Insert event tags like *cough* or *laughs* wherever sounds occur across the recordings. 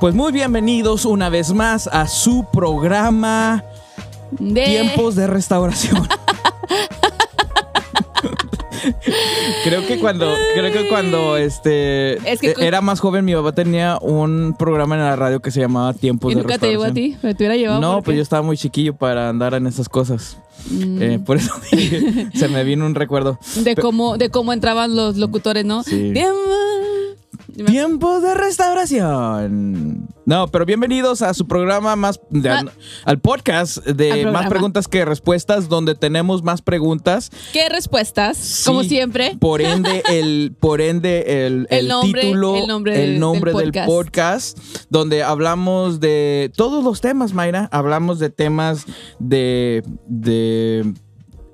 Pues muy bienvenidos una vez más a su programa De... Tiempos de Restauración. *laughs* creo que cuando, creo que cuando este Es que cu- era más joven, mi papá tenía un programa en la radio que se llamaba Tiempos ¿Y de nunca te llevó a Restauración. ti? ¿Me te hubiera llevado? No, ¿Por pues yo estaba muy chiquillo para andar en esas cosas. Mm. Eh, por eso se me vino un recuerdo. de cómo, de cómo entraban los locutores, ¿no? Sí. Tiempo- Tiempos de restauración. No, pero bienvenidos a su programa más de- Ah. al podcast de Al más preguntas que respuestas, donde tenemos más preguntas. ¿Qué respuestas? Como siempre. Por ende, el, por ende, el, *laughs* El el nombre- título, el nombre el del- nombre del del, podcast. podcast, donde hablamos de todos los temas, Mayra. Hablamos de temas de, de,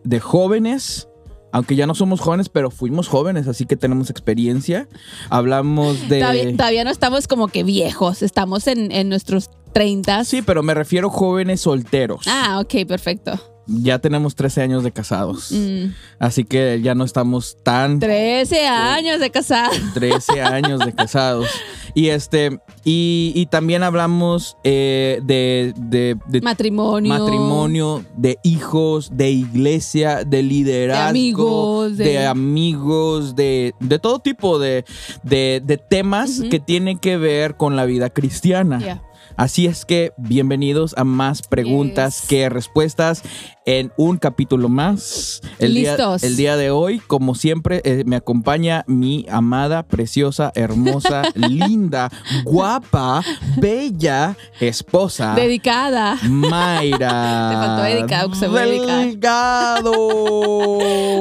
de jóvenes. Aunque ya no somos jóvenes, pero fuimos jóvenes, así que tenemos experiencia. Hablamos de. Todavía, todavía no estamos como que viejos, estamos en, en nuestros 30. Sí, pero me refiero jóvenes solteros. Ah, ok, perfecto. Ya tenemos 13 años de casados. Mm. Así que ya no estamos tan 13 años de casada. 13 años de casados. *laughs* Y este, y, y también hablamos eh, de, de- de Matrimonio. matrimonio, de hijos, de iglesia, de liderazgo, De amigos, de- de, amigos, de, todo tipo de, de- de temas Ujú. que tienen que ver con la vida cristiana. Yeah. Así es que bienvenidos a más preguntas Yes. que respuestas en un capítulo más. El día, Listos. el día de hoy, como siempre, eh, me acompaña mi amada, preciosa, hermosa, *laughs* linda, guapa, bella esposa. Dedicada. Mayra. *laughs* Te faltó. Delgado. *laughs*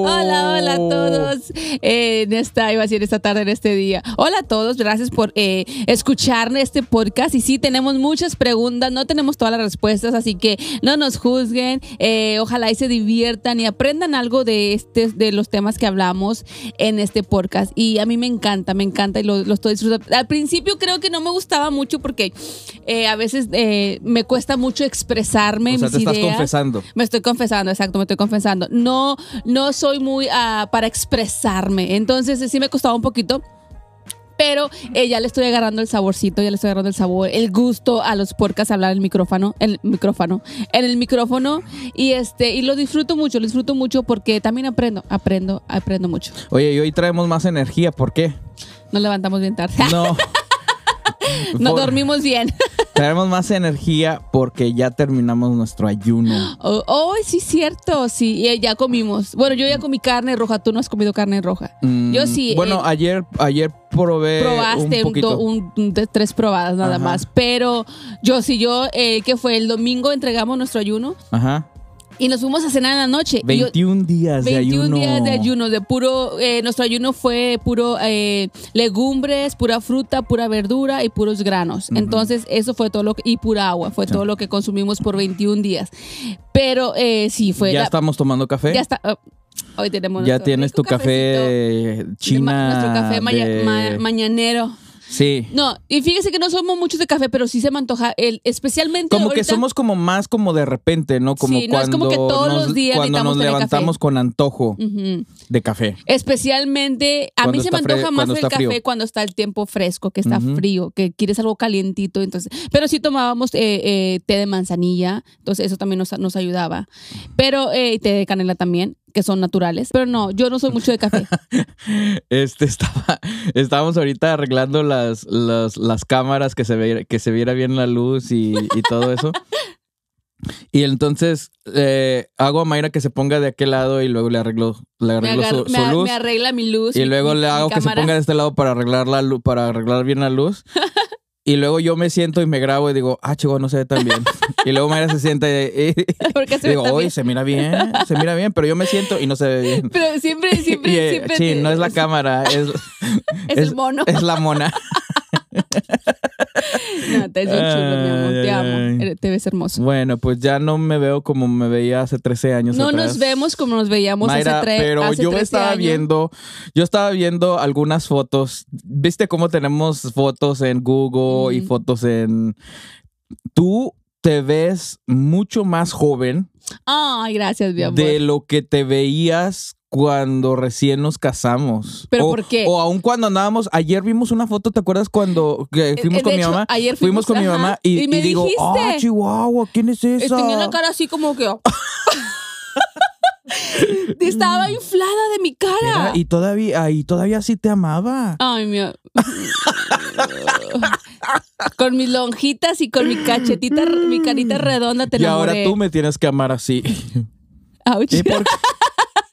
Hola, hola a todos. Eh, en esta, iba a decir esta tarde, en este día. Hola a todos, gracias por eh, escuchar este podcast. Y sí, tenemos muchas preguntas, no tenemos todas las respuestas, así que no nos juzguen. Eh, ojalá y se diviertan y aprendan algo de, este, de los temas que hablamos en este podcast. Y a mí me encanta, me encanta y lo, lo estoy disfrutando. Al principio creo que no me gustaba mucho porque eh, a veces eh, me cuesta mucho expresarme O sea, mis te estás ideas. confesando. Me estoy confesando, exacto, me estoy confesando. No, no soy muy ah, para expresarme. Entonces sí me costaba un poquito. Pero eh, ya le estoy agarrando el saborcito, ya le estoy agarrando el sabor, el gusto a los podcasts hablar en el micrófono, en el micrófono, en el micrófono y este y lo disfruto mucho, lo disfruto mucho porque también aprendo, aprendo, aprendo mucho. Oye, y hoy traemos más energía. ¿Por qué? Nos levantamos bien tarde, No. *laughs* no Por- dormimos bien. *laughs* Traemos más energía porque ya terminamos nuestro ayuno. Oh, oh, sí, cierto, sí, ya comimos. Bueno, yo ya comí carne roja, tú no has comido carne roja. Mm, Yo sí, Bueno, eh, ayer, ayer probé probaste un un poquito. do- un- un- de tres probadas nada Ajá. más. Pero yo sí, yo, eh, que fue el domingo, entregamos nuestro ayuno Ajá. Y nos fuimos a cenar en la noche. Y yo- 21 días de 21 ayuno. días de ayuno, de puro, eh, nuestro ayuno fue puro eh, legumbres, pura fruta, pura verdura y puros granos. Entonces, eso fue todo lo que, y pura agua, fue todo lo que consumimos por 21 días. Pero eh, sí, fue. ¿Ya la- estamos tomando café? ya está. oh, hoy tenemos Ya tienes tu café de china. nuestro café maña- de- ma- mañanero. Sí. No, y fíjese que no somos muchos de café, pero sí se me antoja, el, especialmente Como que somos como más como de repente, ¿no? Como Sí, no es cuando como que todos nos, los días cuando nos levantamos café. con antojo de café. Especialmente, a Cuando mí se me antoja más cuando el café frío. cuando está el tiempo fresco, que está frío, que quieres algo calientito, entonces. Pero sí tomábamos eh, eh, té de manzanilla, entonces eso también nos, nos ayudaba. Pero eh, té de canela también, que son naturales. Pero no, yo no soy mucho de café. *laughs* Este estaba, estábamos ahorita arreglando las, las, las cámaras que se viera, que se viera bien la luz y, y todo eso. Y entonces eh, hago a Mayra que se ponga de aquel lado y luego le arreglo, le Me, arreglo su, me luz. me arregla mi luz. Y luego mi- le hago que se ponga de este lado para arreglar la luz, para arreglar bien la luz. *laughs* Y luego yo me siento y me grabo y digo, ah, chico, no se ve tan bien. *laughs* y luego Mayra se sienta y, y- *laughs* se digo, oye, se mira bien, se mira bien, pero yo me siento y no se ve bien. Pero siempre, siempre, *laughs* Y, eh, siempre. sí, te- no es la cámara, es, Es el mono. es la mona. *laughs* No, te chulo, mi amor. Te amo. Te ves hermoso. Bueno, pues ya no me veo como me veía hace 13 años No atrás. nos vemos como nos veíamos Mayra, hace, tre- pero hace yo 13 estaba años. viendo, yo estaba viendo algunas fotos. ¿Viste cómo tenemos fotos en Google y Mm. fotos en tú te ves mucho más joven Ay, gracias, mi amor. de lo que te veías cuando recién nos casamos. ¿Pero o, por qué? O aún cuando andábamos, ayer vimos una foto, ¿te acuerdas cuando que fuimos Eh, con mi mamá? ayer fuimos, fuimos, con mi mamá y, y me y digo, ah, Chihuahua, ¿quién es Eh, esa? Tenía la cara así como que. *laughs* Estaba inflada de mi cara. Y todavía, y todavía sí te amaba. Ay, mi. *laughs* con mis lonjitas y con mi cachetita, mi carita redonda te y ahora tú me tienes que amar así. ¿Y por,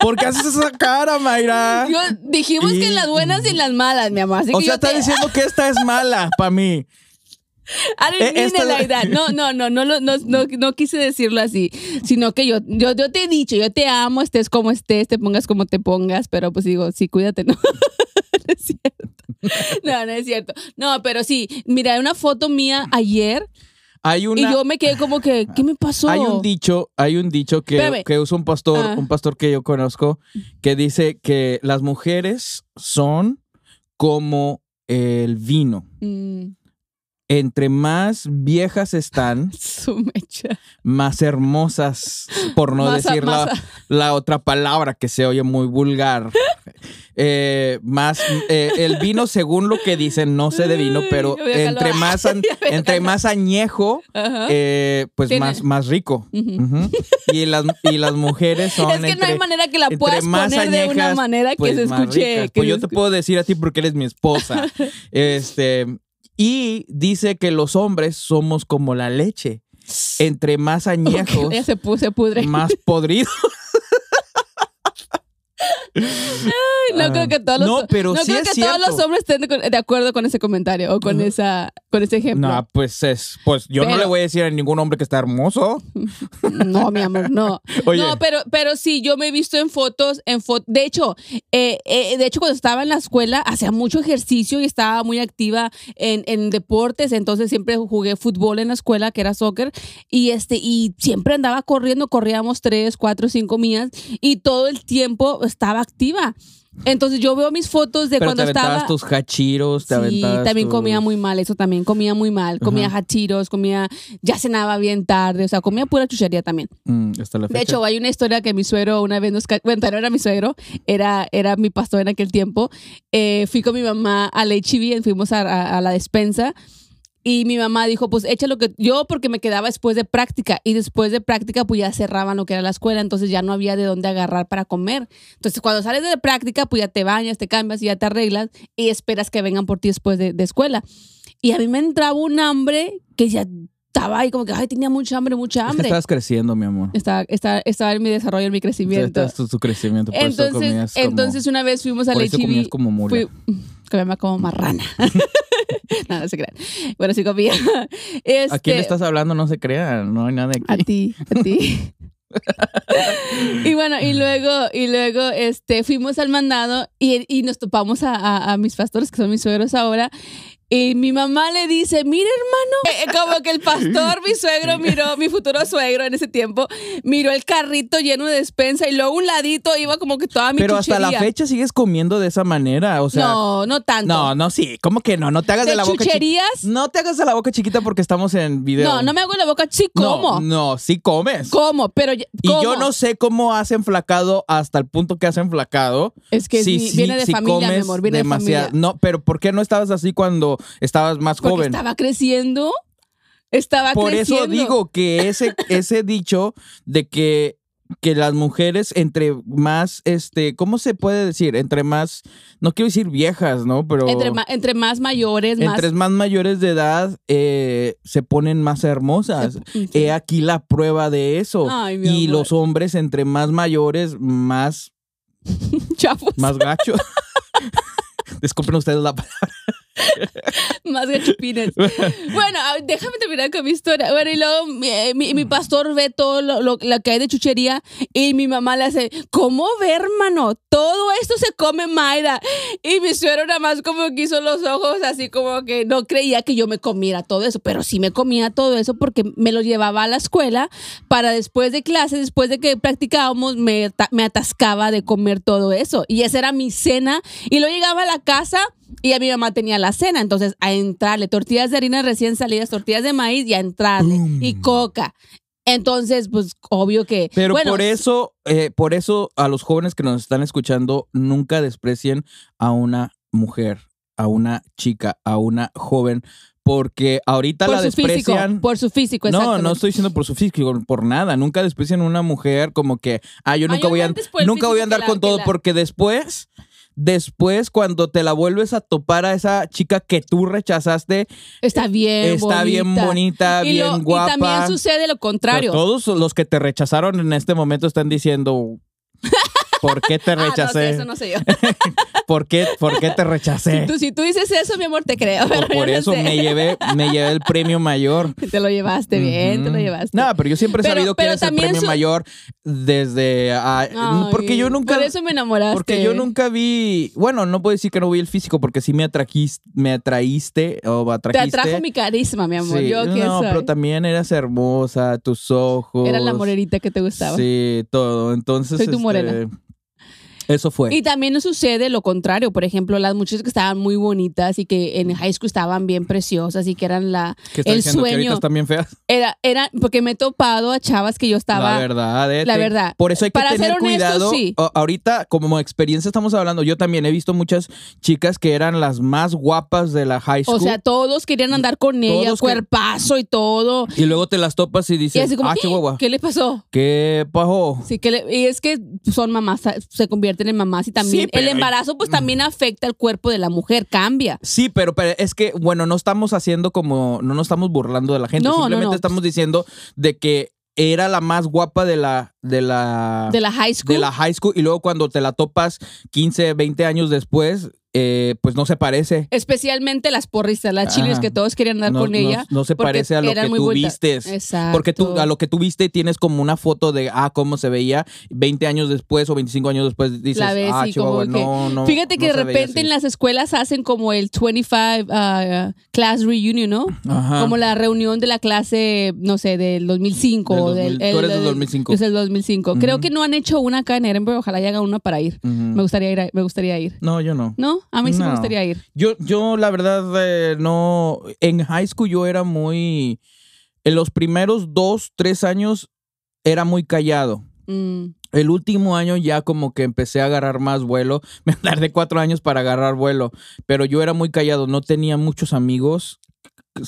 por qué haces esa cara, Mayra? Yo- dijimos que en las buenas y en las malas, mi amor. Así o que sea, yo está te- diciendo que esta es mala para mí. *laughs* I didn't Eh, mean esta- it like that. No, no, no, no, no, no, no quise decirlo así, sino que yo, yo, yo te he dicho, yo te amo, estés como estés, te pongas como te pongas, pero pues digo, sí, cuídate, ¿no? *laughs* no es cierto. No, no es cierto. No, pero sí, mira, una foto mía ayer Hay una, y yo me quedé como que, ¿qué me pasó? hay un dicho, hay un dicho que, que usa un pastor, Ah. un pastor que yo conozco, que dice que las mujeres son como el vino. Mm, Entre más viejas están, *laughs* más hermosas, por no decir la, la otra palabra que se oye muy vulgar. Eh, más eh, el vino, según lo que dicen, no sé de vino, pero entre más an- *laughs* entre más añejo, eh, pues Tiene- más, más rico. Y las y las mujeres son *laughs* es que no entre- hay manera que la puedas más poner de una añejas, manera que pues, se escuche. que Pues yo te puedo decir a ti porque eres mi esposa. *laughs* este y dice que los hombres somos como la leche. Entre más añejos, se pudre. más podridos. No creo que todos los, No, pero no sí creo es que todos los hombres estén de, de acuerdo con ese comentario o con esa con ese ejemplo. No, pues es, pues yo no le voy a decir a ningún hombre que está hermoso. *laughs* No, mi amor, no. *laughs* Oye. No, pero, pero sí, yo me he visto en fotos, en fo- de hecho, eh, eh, de hecho cuando estaba en la escuela hacía mucho ejercicio y estaba muy activa en, en deportes, entonces siempre jugué fútbol en la escuela, que era soccer, y este, y siempre andaba corriendo, corríamos tres, cuatro, cinco millas, y todo el tiempo estaba activa. Entonces yo veo mis fotos de Pero cuando te aventabas estaba. tus hachiros, te Sí, también tus- comía muy mal, eso también, comía muy mal, comía Ajá. hachiros, comía, ya cenaba bien tarde, o sea, comía pura chuchería también. Mm, hasta la De fecha. hecho, hay una historia que mi suegro una vez nos... Bueno, no era mi suegro, era, era mi pastor en aquel tiempo. Eh, fui con mi mamá al HB, fuimos a, a- a la despensa y mi mamá dijo, pues echa lo que... Yo porque me quedaba después de práctica y después de práctica pues ya cerraban lo que era la escuela, entonces ya no había de dónde agarrar para comer. Entonces cuando sales de práctica pues ya te bañas, te cambias y ya te arreglas y esperas que vengan por ti después de, de escuela. Y a mí me entraba un hambre que ya estaba ahí como que, ay, tenía mucha hambre, mucha Es que hambre. estabas creciendo, mi amor. Estaba, estaba, estaba en mi desarrollo, en mi crecimiento. Estás tu, tu crecimiento. Por eso Entonces, comías como, entonces una vez fuimos eso comías HB. como mula. Fui, *laughs* comía como marrana. *laughs* *laughs* no, no se crean. Bueno, sí comía. Este, ¿A quién le estás hablando? No se crean. No hay nada A aquí. ti, a ti. y bueno, y luego, y luego este, fuimos al mandado y, y nos topamos a, a- a mis pastores, que son mis suegros ahora. Y mi mamá le dice, mira hermano, *laughs* Eh, como que el pastor, mi suegro miró, mi futuro suegro en ese tiempo, miró el carrito lleno de despensa y luego a un ladito iba como que toda mi Pero hasta la fecha sigues comiendo de esa manera. O sea, no, no tanto. no, no, sí. ¿Cómo que no? No te hagas de, ¿De la boca chiquita. chucherías? No te hagas de la boca chiquita porque estamos en video. No, no me hago en la boca, sí No, como. No, sí comes. Como, pero ya- Y yo no sé cómo has enflacado hasta el punto que has enflacado. Es que Sí, sí, viene de sí familia, mi comes amor, viene demasiado. de familia. No, pero ¿por qué no estabas así cuando estabas más Porque joven? estaba creciendo. Estaba Por creciendo. eso digo que ese, *laughs* ese dicho de que, que las mujeres entre más, este, ¿cómo se puede decir? Entre más, no quiero decir viejas, ¿no? Pero Entre, entre más mayores, más. entre más mayores de edad eh, se ponen más hermosas. Sí. He aquí la prueba de eso. Ay, mi y amor. los hombres entre más mayores, más, *laughs* Chafos, más gachos. *laughs* Disculpen ustedes la palabra. *laughs* más gachupines. bueno, déjame terminar con mi historia. Bueno, y luego mi, eh, mi- mi pastor ve todo lo, lo- lo que hay de chuchería y mi mamá le hace, ¿cómo ve, hermano? Todo esto se come Mayra. Y mi suegro nada más como que hizo los ojos así como que no creía que yo me comiera todo eso, pero sí me comía todo eso porque me lo llevaba a la escuela para después de clases, después de que practicábamos, me, me atascaba de comer todo eso. Y esa era mi cena. Y luego llegaba a la casa y a mi mamá tenía la cena. Entonces, a entrarle tortillas de harina recién salidas, tortillas de maíz y a entrarle. Y coca. Entonces, pues obvio que. Pero bueno, por eso, eh, por eso a los jóvenes que nos están escuchando, nunca desprecien a una mujer, a una chica, a una joven, porque ahorita por la físico, desprecian. por su físico, no, no estoy diciendo por su físico, por nada. Nunca desprecian a una mujer como que, ah, yo nunca voy a, nunca voy a andar con todo, la- porque después, después cuando te la vuelves a topar a esa chica que tú rechazaste, Está bien, está bien bonita, Y bien lo- guapa. Y también sucede lo contrario. Pero todos los que te rechazaron en este momento están diciendo, ¿por qué te *laughs* Ah, no rechacé? eso no sé yo. *laughs* ¿Por, qué, ¿Por qué te rechacé? Si tú, si tú dices eso, mi amor, te creo. Por, pero yo por no eso sé. me llevé, me llevé el premio mayor. *laughs* Te lo llevaste bien, te lo llevaste. No, pero yo siempre he Pero- sabido que pero eres el premio su- mayor desde... ah, Ay, porque yo nunca... Por eso me enamoraste. Porque yo nunca vi... Bueno, no puedo decir que no vi el físico porque sí me, atraquis- me atraíste o Te atrajiste. atrajo mi carisma, mi amor. Sí, Yo que no, soy. pero también eras hermosa, tus ojos. Era la morerita que te gustaba. Sí, todo. Entonces. Soy tu este, morena. Eso fue. Y también nos sucede lo contrario. Por ejemplo, las muchachas que estaban muy bonitas y que en high school estaban bien preciosas y que eran la. ¿Qué el diciendo? ¿Que sueño. están bien feas? Era, era, porque me he topado a chavas que yo estaba. La verdad, eh, la te- verdad. Por eso hay que Para tener ser honesto, cuidado. sí. Ahorita, como experiencia estamos hablando, yo también he visto muchas chicas que eran las más guapas de la high school. O sea, todos querían andar con ella, que- cuerpazo y todo. y luego te las topas y Y dices, así como, ah, qué. ¿qué le pasó? ¿Qué pasó? Sí, que le- y es que son mamás, se convierten en mamás y también Sí, el embarazo pues también afecta el cuerpo de la mujer, cambia. Sí, pero, pero es que, bueno, no estamos haciendo como, no nos estamos burlando de la gente, No, no, simplemente no. estamos diciendo de que era la más guapa de la, de la, De la high school. de la high school y luego cuando te la topas 15, 20 años después, eh, pues no se parece. Especialmente las porristas, las chiles que todos querían andar No, con no- ella. no se parece a lo que tú vistes. Exacto. Porque tú, a lo que tú viste tienes como una foto de, ah, cómo se veía 20 años después o 25 años después. Dices, La ves ah, como Chihuahua, que- no, no. Fíjate que de repente así". en las escuelas hacen como el 25 uh, class reunion, ¿no? Ajá. Como la reunión de la clase, no sé, del 2005. Del o 2000. del, Tú eres del 2005. Yo soy del 2005. Creo Ujú. que no han hecho una acá en Edinburgh. Ojalá y hagan una para ir. Me gustaría ir. a- me gustaría ir. No, yo no. ¿No? A mí sí me gustaría ir. Yo, yo la verdad, eh, no. En high school yo era muy. En los primeros dos, tres años era muy callado. Mm. El último año ya como que empecé a agarrar más vuelo. *laughs* Me tardé cuatro años para agarrar vuelo. Pero yo era muy callado. No tenía muchos amigos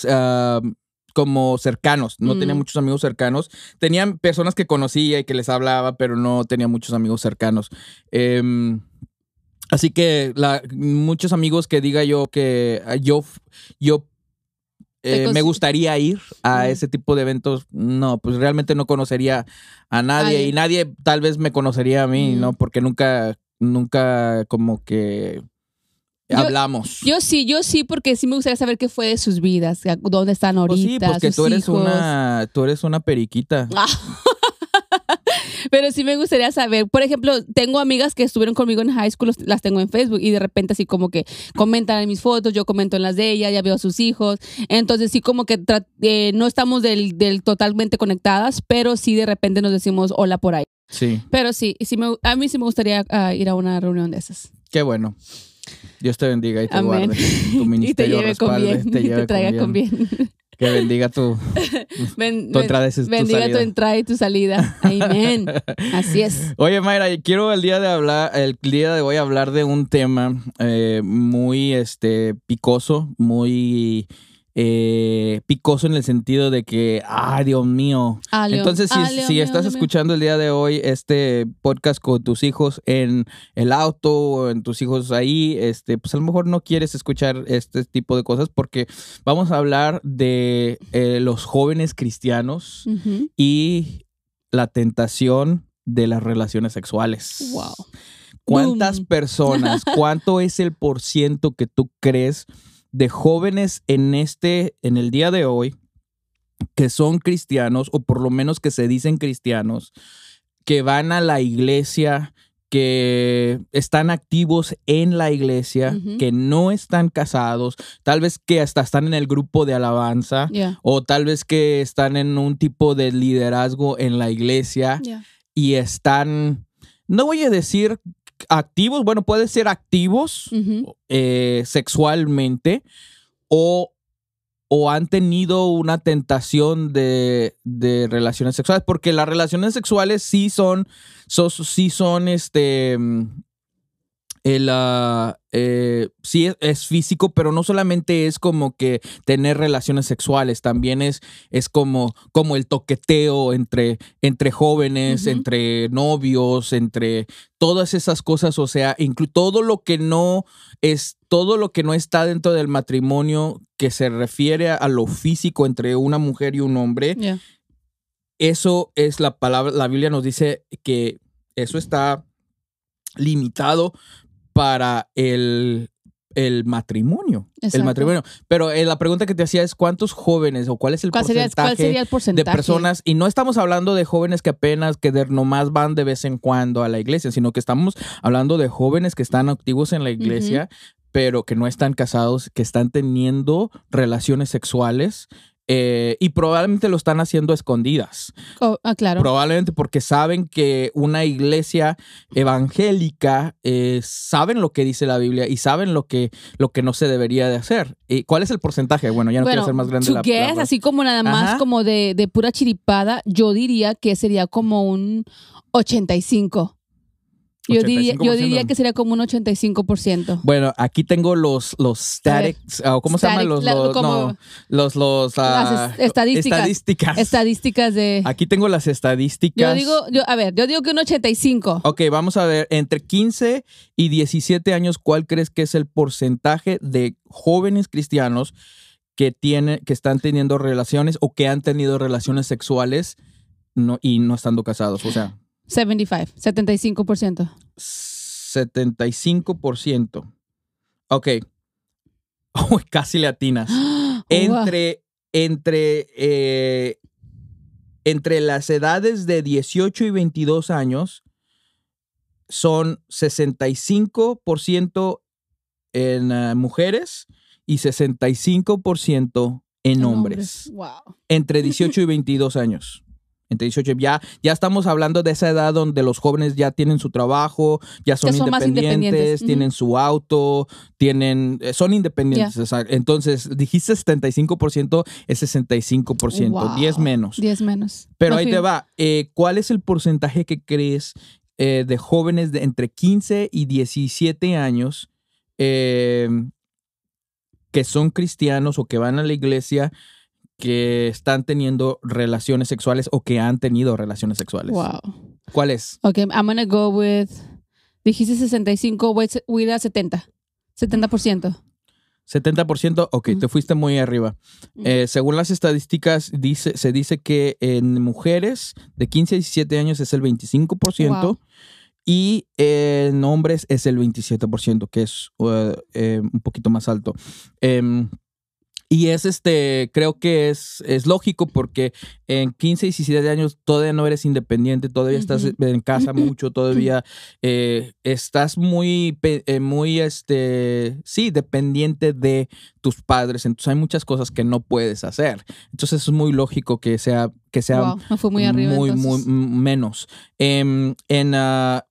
ah, como cercanos. No Mm. tenía muchos amigos cercanos. Tenían personas que conocía y que les hablaba, pero no tenía muchos amigos cercanos. Em, así que la- muchos amigos que diga yo que ah, yo, yo eh, me gustaría ir a ese tipo de eventos. No, pues realmente no conocería a nadie Ay. y nadie tal vez me conocería a mí. ¿no? Porque nunca, nunca como que Yo- hablamos. Yo sí, yo sí, porque sí me gustaría saber qué fue de sus vidas, dónde están pues sí, ahorita, que sus tú eres hijos. una, tú eres una periquita. Ah. *laughs* Pero sí me gustaría saber. Por ejemplo, tengo amigas que estuvieron conmigo en high school, las tengo en Facebook y de repente así como que comentan en mis fotos, yo comento en las de ella, ya veo a sus hijos. Entonces sí como que eh, no estamos del, del totalmente conectadas, pero sí de repente nos decimos hola por ahí. Sí, Pero sí, sí me- a mí sí me gustaría ah, ir a una reunión de esas. qué bueno. Dios te bendiga y te Amén. guarde. Tu *laughs* y te ministerio lleve con respalde, bien, te *laughs* lleve te traiga con bien. Que bendiga tu, *laughs* Ben- tu entrada y tu bendiga salida. tu entrada y tu salida. Amén. *laughs* Así es. Oye, Mayra, quiero el día de hablar, el día de hoy hablar de un tema eh, muy este picoso, muy eh, picoso en el sentido de que, ay, Dios mío. Ah, Leo. Entonces, si, Ah, Leo, si Leo, estás escuchando el día de hoy este podcast con tus hijos en el auto o en tus hijos ahí, este, pues a lo mejor no quieres escuchar este tipo de cosas porque vamos a hablar de eh, los jóvenes cristianos y la tentación de las relaciones sexuales. Wow. ¿Cuántas Boom. personas, *laughs* cuánto es el por ciento que tú crees de jóvenes en este, en el día de hoy, que son cristianos, o por lo menos que se dicen cristianos, que van a la iglesia, que están activos en la iglesia, que no están casados, tal vez que hasta están en el grupo de alabanza, o tal vez que están en un tipo de liderazgo en la iglesia y están, no voy a decir activos, bueno, puede ser activos eh, sexualmente o, o han tenido una tentación de, de relaciones sexuales, porque las relaciones sexuales sí son, so- sí son este, mm, el, ah, eh, sí es, es físico, pero no solamente es como que tener relaciones sexuales, también es, es como, como el toqueteo entre, entre jóvenes, entre novios, entre todas esas cosas, o sea, todo lo que no es, todo lo que no está dentro del matrimonio que se refiere a, a lo físico entre una mujer y un hombre, Yeah. eso es la palabra, la Biblia nos dice que eso está limitado para el, el matrimonio. El matrimonio. Pero eh, la pregunta que te hacía es cuántos jóvenes o cuál es el ¿Cuál sería, porcentaje cuál sería el de personas, y no estamos hablando de jóvenes que apenas, que de, nomás van de vez en cuando a la iglesia, sino que estamos hablando de jóvenes que están activos en la iglesia, pero que no están casados, que están teniendo relaciones sexuales eh, y probablemente lo están haciendo a escondidas. Oh, ah, claro. Probablemente porque saben que una iglesia evangélica eh, saben lo que dice la Biblia y saben lo que, lo que no se debería de hacer. ¿Y ¿Cuál es el porcentaje? Bueno, ya no quiero hacer más grande la, guess, la- así como nada más Ajá. como de, de pura chiripada, yo diría que sería como un 85. Yo diría, yo 85%. diría que sería como un 85%. Bueno, aquí tengo los, los statics, o ¿cómo se llaman Static, los, la- los, no, los, los, ah, Las es- estadísticas. estadísticas. Estadísticas de... Aquí tengo las estadísticas. Yo digo, yo, a ver, yo digo que un 85. Ok, vamos a ver, entre 15 y 17 años, ¿cuál crees que es el porcentaje de jóvenes cristianos que, tienen, que están teniendo relaciones o que han tenido relaciones sexuales no, y no estando casados? O sea, 75, 75%. 75%. Ok. *laughs* Uy, casi le atinas. *gasps* Entre, entre, eh, entre las edades de 18 y 22 años son 65% en ah, mujeres y 65% en hombres. Wow. Entre *laughs* 18 y 22 años. Entre 18 ya ya estamos hablando de esa edad donde los jóvenes ya tienen su trabajo, ya son, independientes, tienen su auto, tienen eh, son independientes. exacto. Entonces, dijiste 75%, es 65%, Wow. 10 menos. 10 menos. Pero No ahí fui- te va. Eh, ¿Cuál es el porcentaje que crees eh, de jóvenes de entre 15 y 17 años eh, que son cristianos o que van a la iglesia que están teniendo relaciones sexuales o que han tenido relaciones sexuales? Wow. ¿Cuál es? Ok, I'm gonna go with. Dijiste 65, voy a- voy a ir a 70. 70%. 70%, ok, te fuiste muy arriba. Eh, según las estadísticas, dice, se dice que en mujeres de 15 a 17 años es el 25% Wow. y en hombres es el 27%, que es uh, eh, un poquito más alto. Em, y es este, creo que es, es lógico porque en 15 y 17 años todavía no eres independiente, todavía estás en casa *laughs* mucho, todavía eh, estás muy, eh, muy, este, sí, dependiente de tus padres. Entonces hay muchas cosas que no puedes hacer. Entonces es muy lógico que sea, que sea wow, *laughs* fue muy arriba. muy, muy menos. Em, en, ah,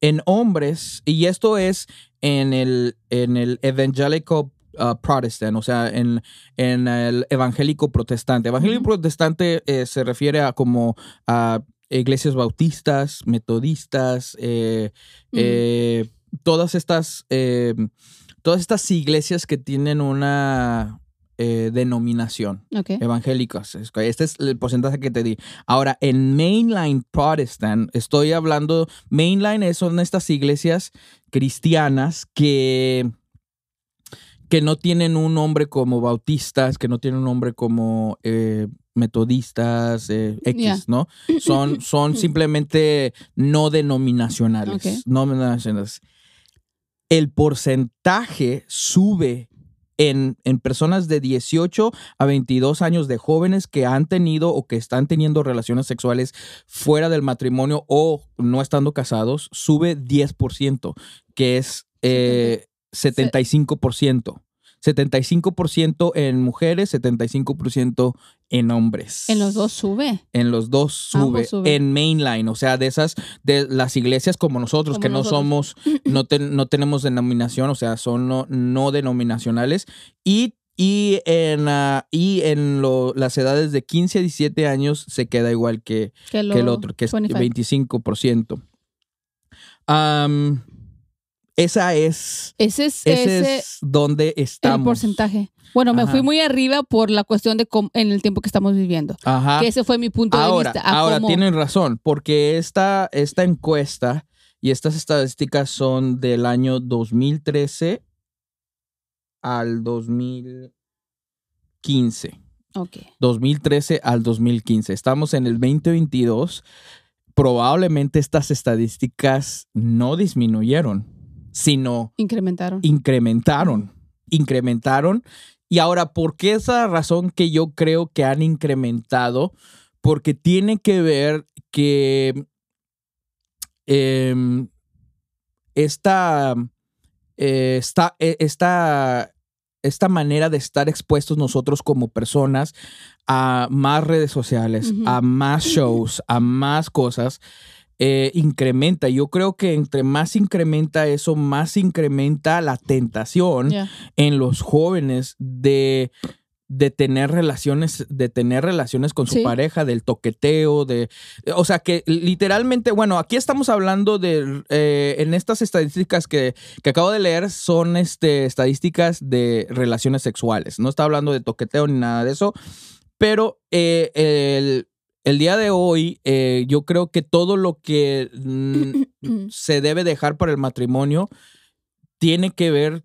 en hombres, y esto es en el, en el evangelical ah, protestant, o sea, en, en el evangélico protestante. Evangélico protestante eh, se refiere a como a iglesias bautistas, metodistas, eh, eh, todas estas, todas estas iglesias que tienen una denominación Ok. evangélicos. Es que Este es el porcentaje que te di. Ahora, en Mainline Protestant, estoy hablando, Mainline son estas iglesias cristianas que, que no tienen un nombre como bautistas, que no tienen un nombre como eh, metodistas, eh, X, Yeah. ¿no? Son, *laughs* son simplemente no denominacionales. Ok. No denominacionales. El porcentaje sube en, en personas de 18 a 22 años de jóvenes que han tenido o que están teniendo relaciones sexuales fuera del matrimonio o no estando casados, sube 10%, que es eh, 75%. 75% en mujeres, 75% en hombres. En los dos sube. En los dos sube. Suben. En mainline, o sea, de esas, de las iglesias como nosotros, Como que no somos, *laughs* no, ten- no tenemos denominación, o sea, son no, no denominacionales. Y y en, ah, y en lo- las edades de 15 a 17 años se queda igual que, Que, lo- que el otro, que es 25. 25%. Am, esa es, Ese es, ese ese es donde el estamos. porcentaje. Bueno, me fui muy arriba por la cuestión de cómo- en el tiempo que estamos viviendo. Ajá. Que ese fue mi punto ahora, de vista. ahora cómo- tienen razón, porque esta, esta encuesta y estas estadísticas son del año 2013 al 2015. Ok. 2013 al 2015. Estamos en el 2022. Probablemente estas estadísticas no disminuyeron, sino Incrementaron. incrementaron. Incrementaron. Y ahora, ¿por qué esa razón que yo creo que han incrementado? Porque tiene que ver que em, esta, eh, esta, eh, esta, esta manera de estar expuestos nosotros como personas a más redes sociales, a más shows, a más cosas, eh, incrementa. Yo creo que entre más incrementa eso, más incrementa la tentación en los jóvenes de, de tener relaciones, de tener relaciones con su Sí. pareja, del toqueteo, de. O sea que literalmente, bueno, aquí estamos hablando de. eh, en estas estadísticas que, que acabo de leer son este, estadísticas de relaciones sexuales. No está hablando de toqueteo ni nada de eso. Pero eh, el, el día de hoy, eh, yo creo que todo lo que *clears throat* mm, se debe dejar para el matrimonio tiene que ver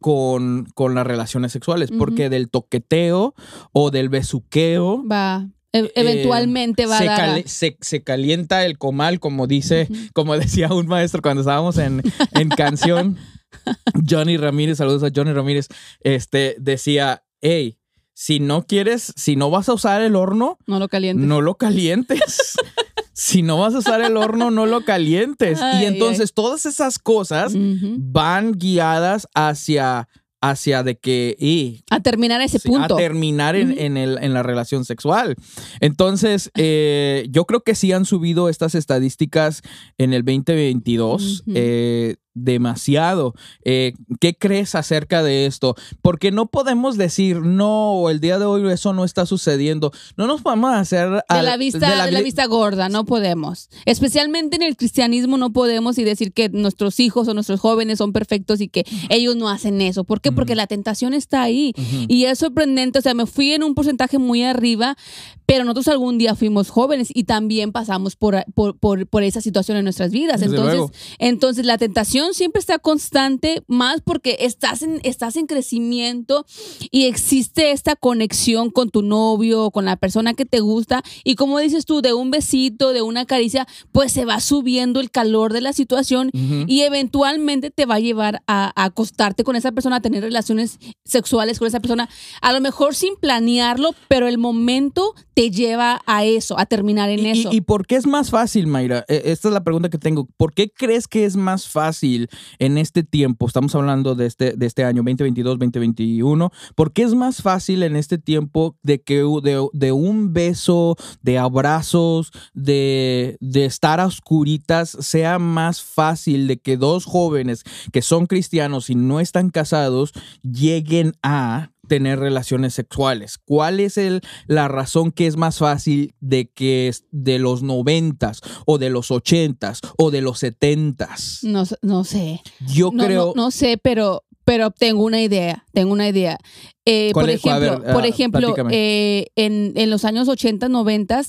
con, con las relaciones sexuales, porque del toqueteo o del besuqueo Va. e- eventualmente va a se, dar. a- cali- se- se calienta el comal, como dice, como *laughs* decía un maestro cuando estábamos en, en canción. *laughs* Johnny Ramírez, saludos a Johnny Ramírez, este, decía, hey, si no quieres, si no vas a usar el horno, No lo calientes. no lo calientes. *laughs* si no vas a usar el horno, no lo calientes. Ay, y entonces todas esas cosas van guiadas hacia, hacia de que, y, A terminar ese Sí, punto. A terminar en, en el- en la relación sexual. Entonces, *laughs* eh, yo creo que sí han subido estas estadísticas en el 2022 Ujú. eh, demasiado. Eh, ¿Qué crees acerca de esto? Porque no podemos decir, no, el día de hoy eso no está sucediendo. No nos vamos a hacer... de al- la vista de la, vi- vista gorda no podemos especialmente en el cristianismo no podemos y decir que nuestros hijos o nuestros jóvenes son perfectos y que ellos no hacen eso ¿por qué? porque la tentación está ahí y es sorprendente o sea me fui en un porcentaje muy arriba pero nosotros algún día fuimos jóvenes y también pasamos por, por, por, por esa situación en nuestras vidas Desde entonces luego. entonces la tentación siempre está constante, más porque estás en, estás en crecimiento y existe esta conexión con tu novio, con la persona que te gusta. Y como dices tú, de un besito, de una caricia, pues se va subiendo el calor de la situación y eventualmente te va a llevar a, a acostarte con esa persona, a tener relaciones sexuales con esa persona. A lo mejor sin planearlo, pero el momento te lleva a eso, a terminar en ¿Y, y- eso. y por qué es más fácil, Mayra? Eh, Esta es la pregunta que tengo. ¿Por qué crees que es más fácil en este tiempo? Estamos hablando de este, de este año 2022, 2021. ¿Por qué es más fácil en este tiempo de que de un beso, de abrazos, de, de estar a oscuritas, sea más fácil de que dos jóvenes que son cristianos y no están casados lleguen a tener relaciones sexuales? ¿Cuál es el, la razón que es más fácil de que es de los noventas o de los ochentas o de los setentas? no, no sé. Yo no, creo... no, no sé, pero, pero tengo una idea, tengo una idea. Eh, ¿Cuál por es? Ejemplo, ver, por ah, ejemplo eh, en, en los años 80, 90,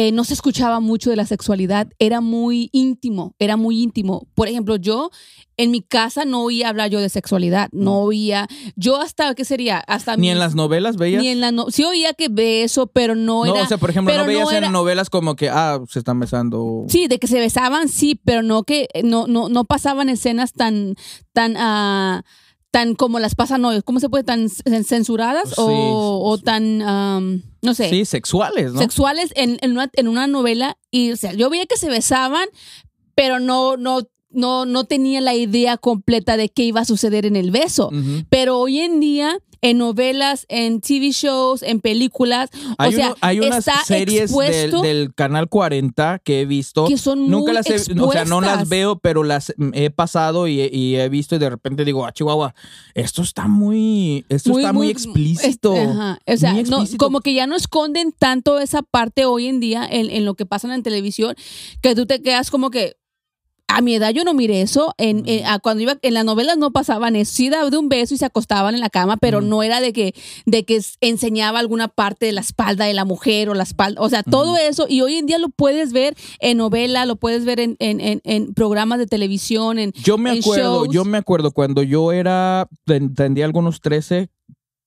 eh, no se escuchaba mucho de la sexualidad, era muy íntimo, era muy íntimo. Por ejemplo, yo en mi casa no oía hablar yo de sexualidad, no, No. oía, yo hasta, ¿qué sería? Hasta Ni en las novelas veías. Ni en la no, sí oía que beso, pero no, no, era... o sea, por ejemplo, no no veías era- en novelas como que, ah, se están besando. Sí, de que se besaban, sí, pero no que no, no, no pasaban escenas tan, tan, ah, tan como las pasan hoy. ¿Cómo se puede? ¿Tan cen- censuradas Sí. o, o tan, am, no sé, Sí, sexuales, ¿no? sexuales en, en, una, en una novela? Y o sea, yo veía que se besaban, pero no, no, no, no tenía la idea completa de qué iba a suceder en el beso. Pero hoy en día en novelas, en TV shows, en películas. Hay, o sea, uno- hay unas está series del, canal 40 que he visto. que son muy Nunca las he, o sea, no las veo, pero las he pasado y, he- y he visto y de repente digo, ah, Chihuahua, esto está muy, esto está muy explícito. es- ajá. O sea, no, como que ya no esconden tanto esa parte hoy en día en, en lo que pasa en televisión, que tú te quedas como que. A mi edad yo no miré eso. En, en- a cuando iba en las novelas no pasaban eso. Sí daba de un beso y se acostaban en la cama, pero no era de que, de que enseñaba alguna parte de la espalda de la mujer o la espalda. O sea, todo eso. Y hoy en día lo puedes ver en novela, lo puedes ver en, en- en- en programas de televisión, en, Yo me acuerdo, shows. yo me acuerdo cuando yo era, ten- tendría algunos 13,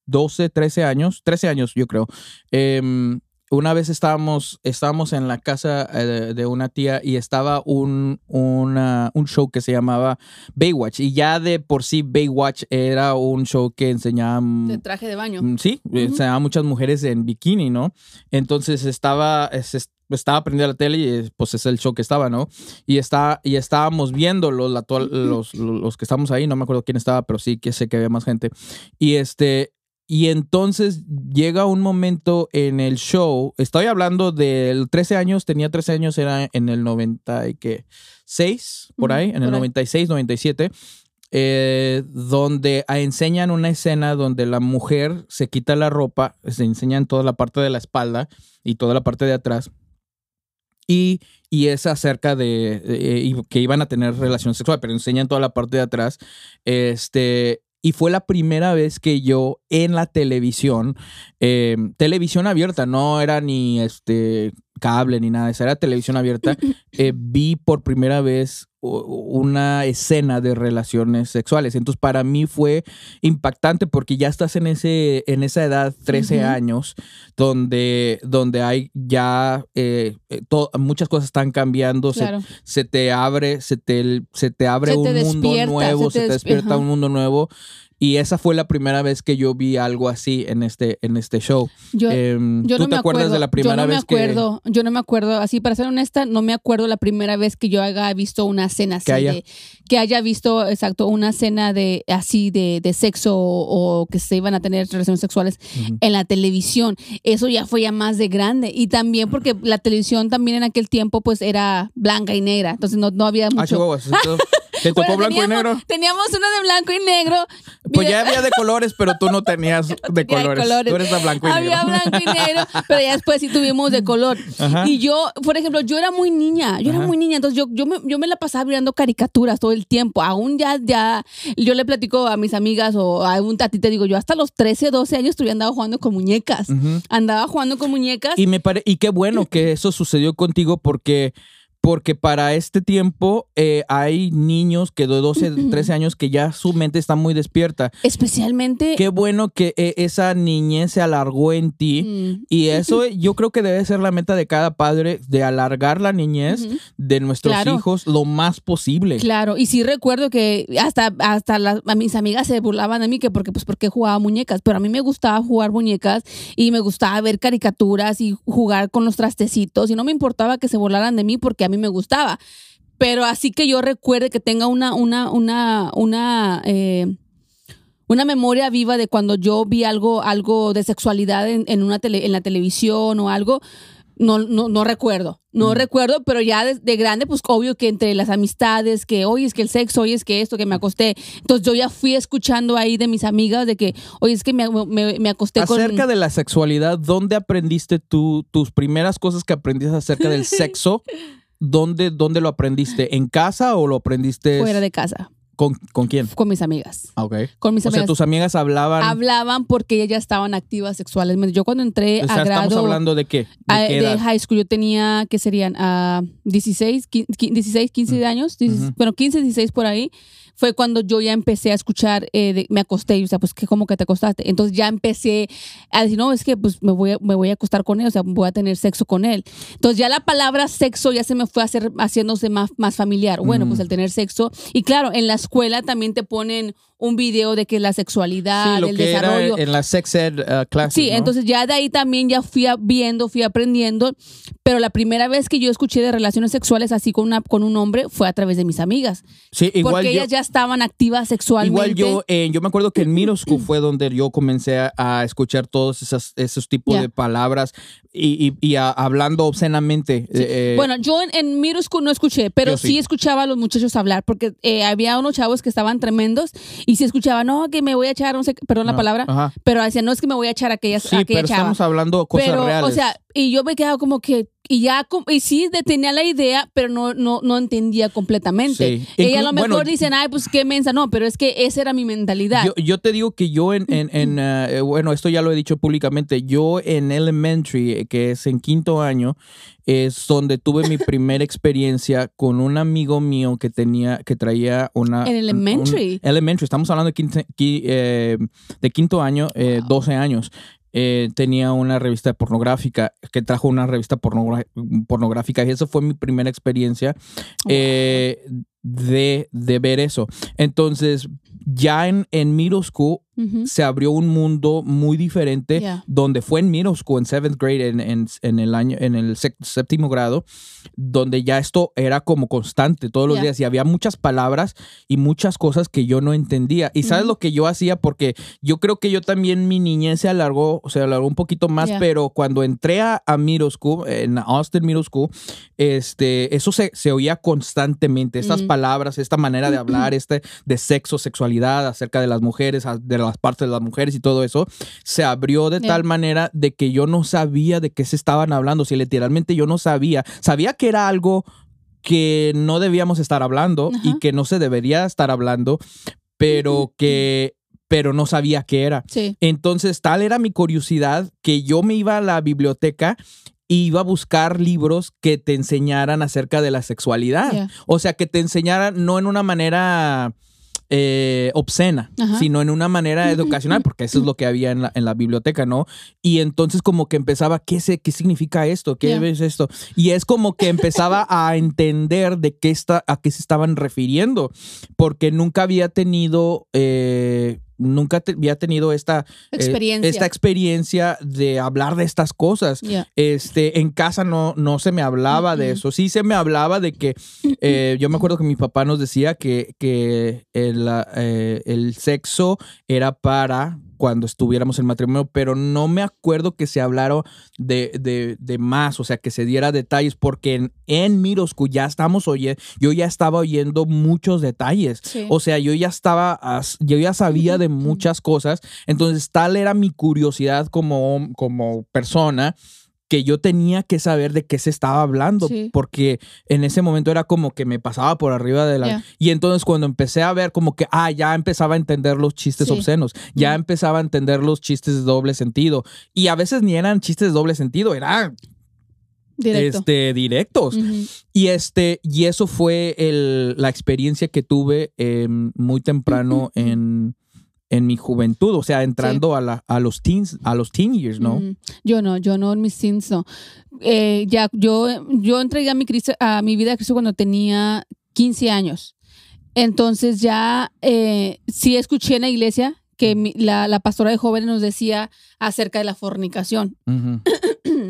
12, 13 años, 13 años yo creo. Em, una vez estábamos, estábamos en la casa eh, de, una tía y estaba un, una- un show que se llamaba Baywatch. Y ya de por sí Baywatch era un show que enseñaba... mm, de traje de baño. Mm, Sí, enseñaba a muchas mujeres en bikini, ¿no? Entonces estaba, es- es- estaba prendiendo la tele y eh, pues es el show que estaba, ¿no? Y, está, y estábamos viendo los, *laughs* los, los que estamos ahí, no me acuerdo quién estaba, pero sí que sé que había más gente. Y este... Y entonces llega un momento en el show, estoy hablando del 13 años, tenía 13 años, era en el 96, por ahí, en el por ahí. 96, 97, eh, donde enseñan una escena donde la mujer se quita la ropa, se enseñan toda la parte de la espalda y toda la parte de atrás. Y, y es acerca de eh, que iban a tener relación sexual, pero enseñan toda la parte de atrás. Este, y fue la primera vez que yo en la televisión, eh, televisión abierta, no era ni este cable ni nada, eso, era televisión abierta, *laughs* eh, vi por primera vez una escena de relaciones sexuales. Entonces para mí fue impactante porque ya estás en ese en esa edad, 13 Ujú. años, donde, donde hay ya eh, eh, muchas cosas están cambiando, se- Claro. se, te abre, se te, se te abre Se un te mundo nuevo, se te te, despi- despierta un mundo nuevo. Y esa fue la primera vez que yo vi algo así en este, en este show. Yo, Em, yo ¿Tú no te me acuerdas acuerdo. de la primera yo no vez me acuerdo, Yo no me acuerdo. Así, para ser honesta, no me acuerdo la primera vez que yo haya visto una cena así. Que haya. de- que haya visto, exacto, una cena de así de, de sexo o, o que se iban a tener relaciones sexuales que... En la televisión. Eso ya fue ya más de grande. Y también porque la televisión también en aquel tiempo pues era blanca y negra. Entonces no, no había Ah, mucho. Entonces, *laughs* ¿Te tocó Bueno, blanco y teníamos- negro? Teníamos una de blanco y negro. Pues ya había de colores, pero tú no tenías *laughs* de tenía de colores. colores. Tú eres de blanco y Había negro. blanco y negro, *laughs* pero ya después sí tuvimos de color. Ajá. Y yo, por ejemplo, yo era muy niña, yo era muy niña, entonces yo, yo, me, yo me la pasaba mirando caricaturas todo el tiempo. Aún ya, ya, yo le platico a mis amigas o a un te digo, yo hasta los 13, 12 años estuve andaba jugando con muñecas. Andaba jugando con muñecas. Y me pare y qué bueno que eso sucedió contigo porque porque para este tiempo eh, hay niños que de 12, 13 años que ya su mente está muy despierta. especialmente... Qué bueno que eh, esa niñez se alargó en ti. Mm, Y eso yo creo que debe ser la meta de cada padre, de alargar la niñez de nuestros Claro. hijos lo más posible. Claro, y sí recuerdo que hasta, hasta las, a mis amigas se burlaban de mí que porque, pues, porque jugaba muñecas, pero a mí me gustaba jugar muñecas y me gustaba ver caricaturas y jugar con los trastecitos y no me importaba que se burlaran de mí porque a mí me gustaba. Pero así que yo recuerde que tenga una, una, una, una, eh, una memoria viva de cuando yo vi algo, algo de sexualidad en, en una tele- en la televisión o algo, no, no, no recuerdo. No Mm. recuerdo, pero ya de, de grande, pues obvio que entre las amistades, que hoy es que el sexo, hoy es que esto, que me acosté. Entonces yo ya fui escuchando ahí de mis amigas de que hoy es que me, me, me acosté con... Acerca de la sexualidad, ¿dónde aprendiste tú tus primeras cosas que aprendiste acerca del *laughs* sexo? ¿Dónde, ¿Dónde lo aprendiste? ¿En casa o lo aprendiste fuera de casa, con, con quién? con mis amigas. Ah, ok. Con mis O sea, amigas. tus amigas hablaban. Hablaban porque ellas ya estaban activas sexualmente. Yo cuando entré o sea, a grado... estamos hablando de qué? ¿De Ah, qué de edad? high school yo tenía, ¿qué serían? Ah, 16, 15, 16, 15 de años, 16, Ujú. bueno, 15, 16 por ahí. Fue cuando yo ya empecé a escuchar, eh, de- me acosté, y, o sea, pues, ¿qué, ¿cómo que te acostaste? Entonces ya empecé a decir, no, es que pues me voy, a, me voy a acostar con él, o sea, voy a tener sexo con él. Entonces ya la palabra sexo ya se me fue a hacer, haciéndose más, más familiar. Bueno, Mm. pues el tener sexo. Y claro, en la escuela también te ponen un video de que la sexualidad, Sí, lo el que era desarrollo. en la sex ed uh, Sí, ¿no? entonces ya de ahí también ya fui a- viendo, fui aprendiendo, pero la primera vez que yo escuché de relaciones sexuales así con una con un hombre fue a través de mis amigas, Sí, igual porque yo, ellas ya estaban activas sexualmente. igual yo, eh, yo me acuerdo que en school fue donde yo comencé a, a escuchar todos esas, esos tipos de palabras y, y- y a- hablando obscenamente. eh, Bueno, yo en, en school no escuché, pero sí. sí. escuchaba a los muchachos hablar, porque eh, había unos chavos que estaban tremendos y sí escuchaba, no, que me voy a echar, no sé, perdón la Ah, palabra, ajá. pero decían, no es que me voy a echar a aquella, Sí, aquella pero chava. estamos hablando cosas pero, reales. o sea, y yo me quedaba como que, y ya, y sí tenía la idea, pero no, no, no entendía completamente. Sí. Ella a lo mejor bueno, dicen, ay, pues qué mensa, no, pero es que esa era mi mentalidad. Yo, yo te digo que yo en, en, en, eh, bueno, esto ya lo he dicho públicamente, yo en elementary, eh, que es en quinto año, es donde tuve mi primera experiencia con un amigo mío que tenía, que traía una... ¿En elementary? un- elementary, estamos hablando de, quince- qui- eh, de quinto año, eh, Wow. 12 años. Eh, tenía una revista pornográfica, que trajo una revista pornográfica y esa fue mi primera experiencia eh, de, de ver eso. Entonces, ya en, en middle school Se abrió un mundo muy diferente Yeah. donde fue en school, en seventh grade, en, en- en el año, en el séptimo grado, donde ya esto era como constante todos los Yeah. días y había muchas palabras y muchas cosas que yo no entendía. Y sabes lo que yo hacía porque yo creo que yo también mi niñez se alargó, se alargó un poquito más, Yeah. pero cuando entré a, a middle school, en Austin Middle School, este, eso se, se oía constantemente, estas Mm. palabras, esta manera de hablar, *clears throat* este de sexo, sexualidad, acerca de las mujeres, de las partes de las mujeres y todo eso, se abrió de Yeah. tal manera de que yo no sabía de qué se estaban hablando, si literalmente yo no sabía, sabía que era algo que no debíamos estar hablando y que no se debería estar hablando, pero que pero no sabía qué era. Sí. Entonces, tal era mi curiosidad que yo me iba a la biblioteca y iba a buscar libros que te enseñaran acerca de la sexualidad. Yeah. O sea, que te enseñaran no en una manera eh, obscena, Ajá. sino en una manera educacional, porque eso es lo que había en la, en la biblioteca, ¿no? Y entonces como que empezaba, ¿qué, se, qué significa esto? ¿Qué Yeah. es esto? Y es como que empezaba *laughs* a entender de qué está, a qué se estaban refiriendo, porque nunca había tenido... eh, Nunca te- había tenido esta eh, Experiencia. esta experiencia de hablar de estas cosas. Yeah. Este, en casa no, no se me hablaba de eso. Sí se me hablaba de que eh, yo me acuerdo que mi papá nos decía que, que el, eh, el sexo era para cuando estuviéramos en matrimonio, pero no me acuerdo que se hablara de, de- de más, o sea, que se diera detalles, porque en, en school ya estamos oyendo, yo ya estaba oyendo muchos detalles. Sí. O sea, yo ya estaba, yo ya sabía de muchas cosas, entonces tal era mi curiosidad como, como persona que yo tenía que saber de qué se estaba hablando, Sí. porque en ese momento era como que me pasaba por arriba de la... Yeah. Y entonces cuando empecé a ver como que, ah, ya empezaba a entender los chistes Sí. obscenos, ya empezaba a entender los chistes de doble sentido. Y a veces ni eran chistes de doble sentido, eran Directo. este, directos. Y este, y eso fue el- la experiencia que tuve eh, muy temprano *clears throat* en, en mi juventud, o sea, entrando a, la, a los teens, a los teen years, ¿no? Yo no, yo no en mis teens no. Eh, ya, yo, yo entregué a mi, Cristo- a mi vida a Cristo cuando tenía 15 años. Entonces ya eh, sí escuché en la iglesia que mi- la, la pastora de jóvenes nos decía acerca de la fornicación. *clears throat*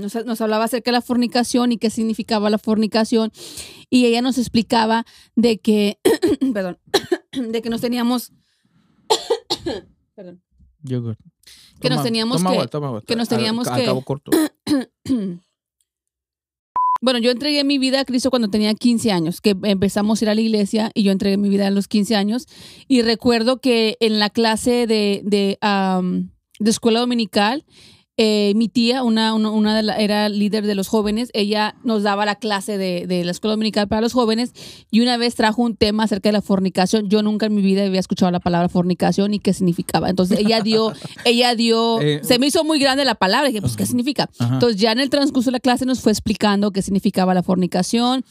Nos, nos hablaba acerca de la fornicación y qué significaba la fornicación. Y ella nos explicaba de que, *clears throat* perdón, *clears throat* de que nos teníamos, *coughs* perdón, good. Que nos teníamos toma que- agua, toma agua. que nos teníamos cabo corto. *coughs* Bueno, yo entregué mi vida a Cristo cuando tenía 15 años, que empezamos a ir a la iglesia y yo entregué mi vida a los 15 años. Y recuerdo que en la clase de, de, de escuela dominical, eh, mi tía, una, una, una de la- era líder de los jóvenes, ella nos daba la clase de, de la escuela dominical para los jóvenes y una vez trajo un tema acerca de la fornicación. Yo nunca en mi vida había escuchado la palabra fornicación y qué significaba. Entonces ella dio, *laughs* ella dio, Eh, se me hizo muy grande la palabra. Y dije, pues, ¿qué significa? Ajá. Entonces ya en el transcurso de la clase nos fue explicando qué significaba la fornicación.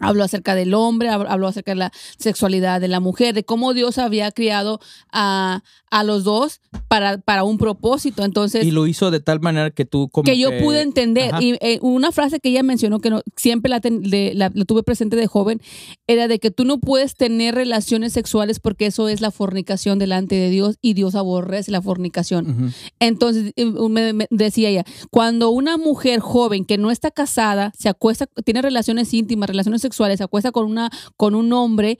Habló acerca del hombre, hab- habló acerca de la sexualidad de la mujer, de cómo Dios había criado a, a los dos para, para un propósito. Entonces, Y lo hizo de tal manera que tú como que yo pude entender. Ajá. Y eh, una frase que ella mencionó, que no- siempre la, ten- de- la- la tuve presente de joven, era de que tú no puedes tener relaciones sexuales porque eso es la fornicación delante de Dios y Dios aborrece la fornicación. Entonces, eh, me, me decía ella, cuando una mujer joven que no está casada se acuesta, tiene relaciones íntimas, relaciones sexuales, se acuesta con, una, con un hombre,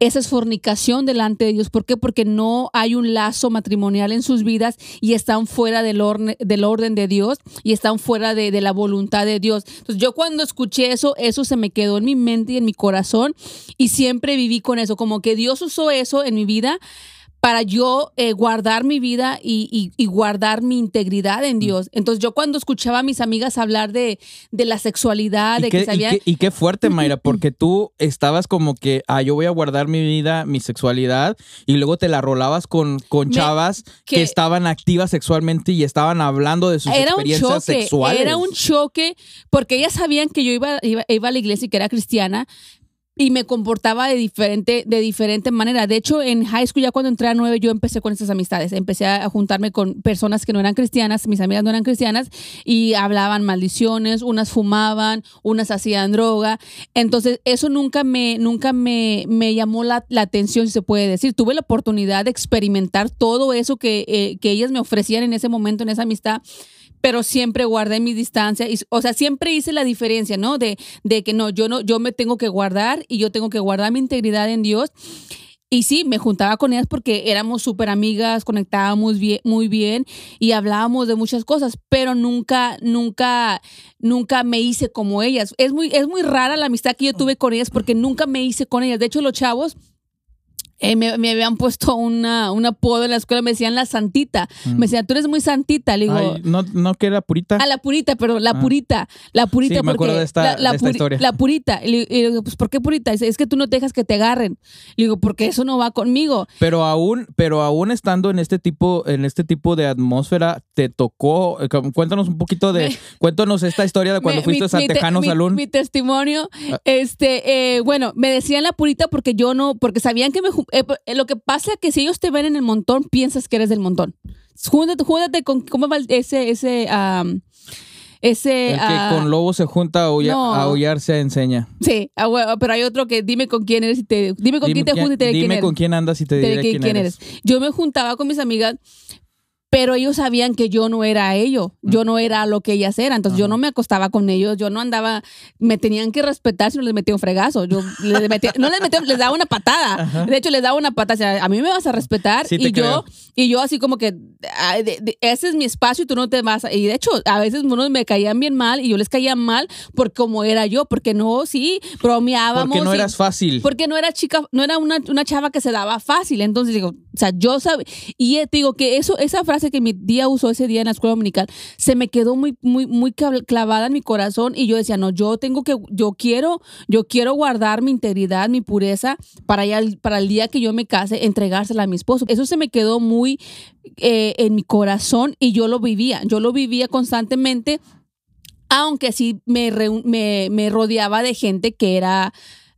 esa es fornicación delante de Dios. ¿Por qué? Porque no hay un lazo matrimonial en sus vidas y están fuera del, orden del orden de Dios y están fuera de, de la voluntad de Dios. Entonces, yo cuando escuché eso, eso se me quedó en mi mente y en mi corazón y siempre viví con eso, como que Dios usó eso en mi vida para yo eh, guardar mi vida y, y- y guardar mi integridad Mm. en Dios. Entonces yo cuando escuchaba a mis amigas hablar de, de la sexualidad, Y de qué, que y qué- y qué fuerte, Mayra, porque tú estabas como que, ah, yo voy a guardar mi vida, mi sexualidad, y luego te la rolabas con, con Me- chavas que, que- estaban activas sexualmente y estaban hablando de sus era un experiencias choque, sexuales. era un choque, porque ellas sabían que yo iba, iba, iba a la iglesia y que era cristiana y me comportaba de diferente, de diferente manera. De hecho, en high school, ya cuando entré a nueve, yo empecé con esas amistades. Empecé a juntarme con personas que no eran cristianas, mis amigas no eran cristianas, y hablaban maldiciones, unas fumaban, unas hacían droga. Entonces, eso nunca me, nunca me, me llamó la, la atención, si se puede decir. Tuve la oportunidad de experimentar todo eso que, eh, que ellas me ofrecían en ese momento, en esa amistad pero siempre guardé mi distancia y, o sea, siempre hice la diferencia, ¿no? De, de que no, yo no, yo me tengo que guardar y yo tengo que guardar mi integridad en Dios. Y sí, me juntaba con ellas porque éramos súper amigas, conectábamos muy bien y hablábamos de muchas cosas, pero nunca, nunca, nunca me hice como ellas. Es muy, es muy rara la amistad que yo tuve con ellas porque nunca me hice con ellas. De hecho, los chavos eh, me, me habían puesto una, un apodo en la escuela, me decían la santita. Me decían, tú eres muy santita. Le digo, Ay, no, no que era purita. a la purita, perdón, la Ah. purita, la purita. Sí, me porque acuerdo de esta- la, la de esta puri- historia. La purita. Y le, y le digo, pues, ¿por qué purita? Dice, es que tú no te dejas que te agarren. Le digo, porque eso no va conmigo. Pero aún, pero aún estando en este tipo, en este tipo de atmósfera, te tocó. eh, Cuéntanos un poquito de, Me- cuéntanos esta historia de cuando Me- fuiste mi- a Tejano Salón. Mi testimonio, Ah. este, eh, bueno, me decían la purita porque yo no, porque sabían que me, eh, eh, lo que pasa es que si ellos te ven en el montón, piensas que eres del montón. Júntate, júntate con, ¿cómo va ese, ese, am, ese, el que ah, con lobo se junta a, aulla- no. a aullar se enseña. sí, ah, pero hay otro que dime con quién eres y te, dime con quién te juntas y te diré dime quién eres. con quién andas y te Te diré quién eres. Yo me juntaba con mis amigas, pero ellos sabían que yo no era ellos, yo no era lo que ellas eran, entonces yo no me acostaba con ellos, yo no andaba, me tenían que respetar si no les metía un fregazo, yo les *laughs* metía- no les metía, les daba una patada, de hecho les daba una patada, o sea, a mí me vas a respetar Sí y yo creo. y yo así como que de- de- ese es mi espacio y tú no te vas, a- y de hecho a veces unos me caían bien mal y yo les caía mal por cómo era yo, porque no, sí, bromeábamos. Porque no y- eras fácil. porque no era chica, no era una, una chava que se daba fácil. Entonces digo, o sea, yo sabía, y eh, te digo que eso, esa frase que mi tía usó ese día en la escuela dominical, se me quedó muy, muy, muy clavada en mi corazón y yo decía, no, yo tengo que, yo quiero, yo quiero guardar mi integridad, mi pureza para, ya, para el día que yo me case, entregársela a mi esposo. Eso se me quedó muy eh, en mi corazón y yo lo vivía, yo lo vivía constantemente aunque sí me, me rodeaba de gente que era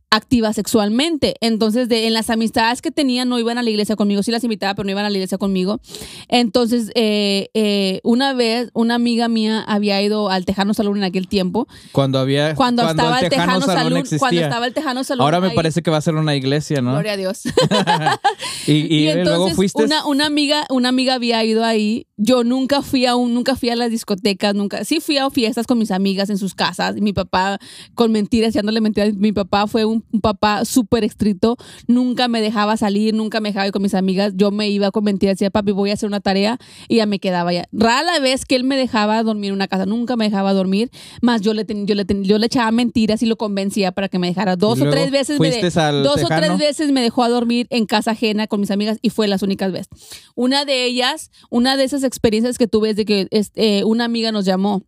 activa sexualmente. Entonces, de, en las amistades que tenía no iban a la iglesia conmigo, sí las invitaba, pero no iban a la iglesia conmigo. Entonces, eh, eh, una vez una amiga mía había ido al Tejano Salón en aquel tiempo, Cuando había cuando, estaba el Tejano, Salón, existía. cuando estaba el Tejano Salón. Ahora me ahí. parece que va a ser una iglesia, ¿no? Gloria a Dios. *laughs* y, y, Y entonces luego fuiste. una, una amiga, una amiga había ido ahí. Yo nunca fui a un, nunca fui a las discotecas, nunca. Sí fui a fiestas con mis amigas en sus casas. Y mi papá, con mentiras, echándole mentiras. Mi papá fue un, un papá súper estricto. Nunca me dejaba salir, nunca me dejaba ir con mis amigas. Yo me iba con mentiras, decía, papi, voy a hacer una tarea. Y ya me quedaba ya. Rara vez que él me dejaba dormir en una casa, nunca me dejaba dormir. Más yo le, ten- yo le, ten- yo le echaba mentiras y lo convencía para que me dejara. Dos o tres veces me de- dos o tres veces me dejó a dormir en casa ajena con mis amigas y fue las únicas veces. Una de ellas, una de esas experiencias que tuve es de que este, una amiga nos llamó.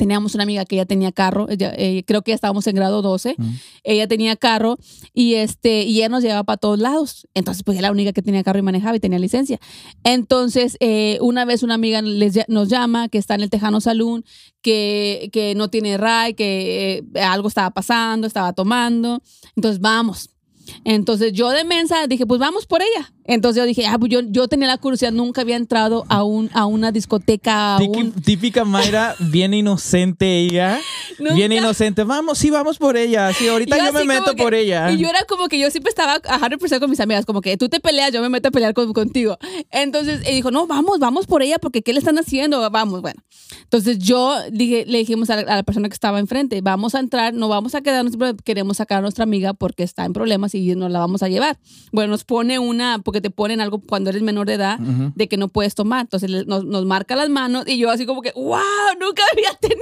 Teníamos una amiga que ella tenía carro, ella, eh, creo que ya estábamos en grado 12, Ujú. ella tenía carro y este y ella nos llevaba para todos lados. Entonces, pues ella era la única que tenía carro y manejaba y tenía licencia. Entonces, eh, una vez una amiga les nos llama que está en el Tejano Saloon, que, que no tiene RAI, que eh, algo estaba pasando, estaba tomando. Entonces, vamos. Entonces yo de mensa dije, pues vamos por ella. Entonces yo dije, ah, pues yo, yo tenía la curiosidad, nunca había entrado a, un, a una discoteca. A un, Típica Mayra, bien inocente ella. Nunca. Bien inocente. Vamos, sí, vamos por ella. Sí, ahorita Yo yo, me meto que- por ella. Y yo era como que yo siempre estaba a 100% con mis amigas, como que tú te peleas, yo me meto a pelear con- contigo. Entonces, y dijo, no, vamos, vamos por ella, porque ¿qué le están haciendo? Vamos, bueno. Entonces yo dije, le dijimos a la, a la persona que estaba enfrente, vamos a entrar, no vamos a quedarnos, queremos sacar a nuestra amiga porque está en problemas y nos la vamos a llevar. Bueno, nos pone una, porque te ponen algo cuando eres menor de edad, de que no puedes tomar. Entonces nos, nos marca las manos y yo así como que, wow, nunca había *laughs* tenido.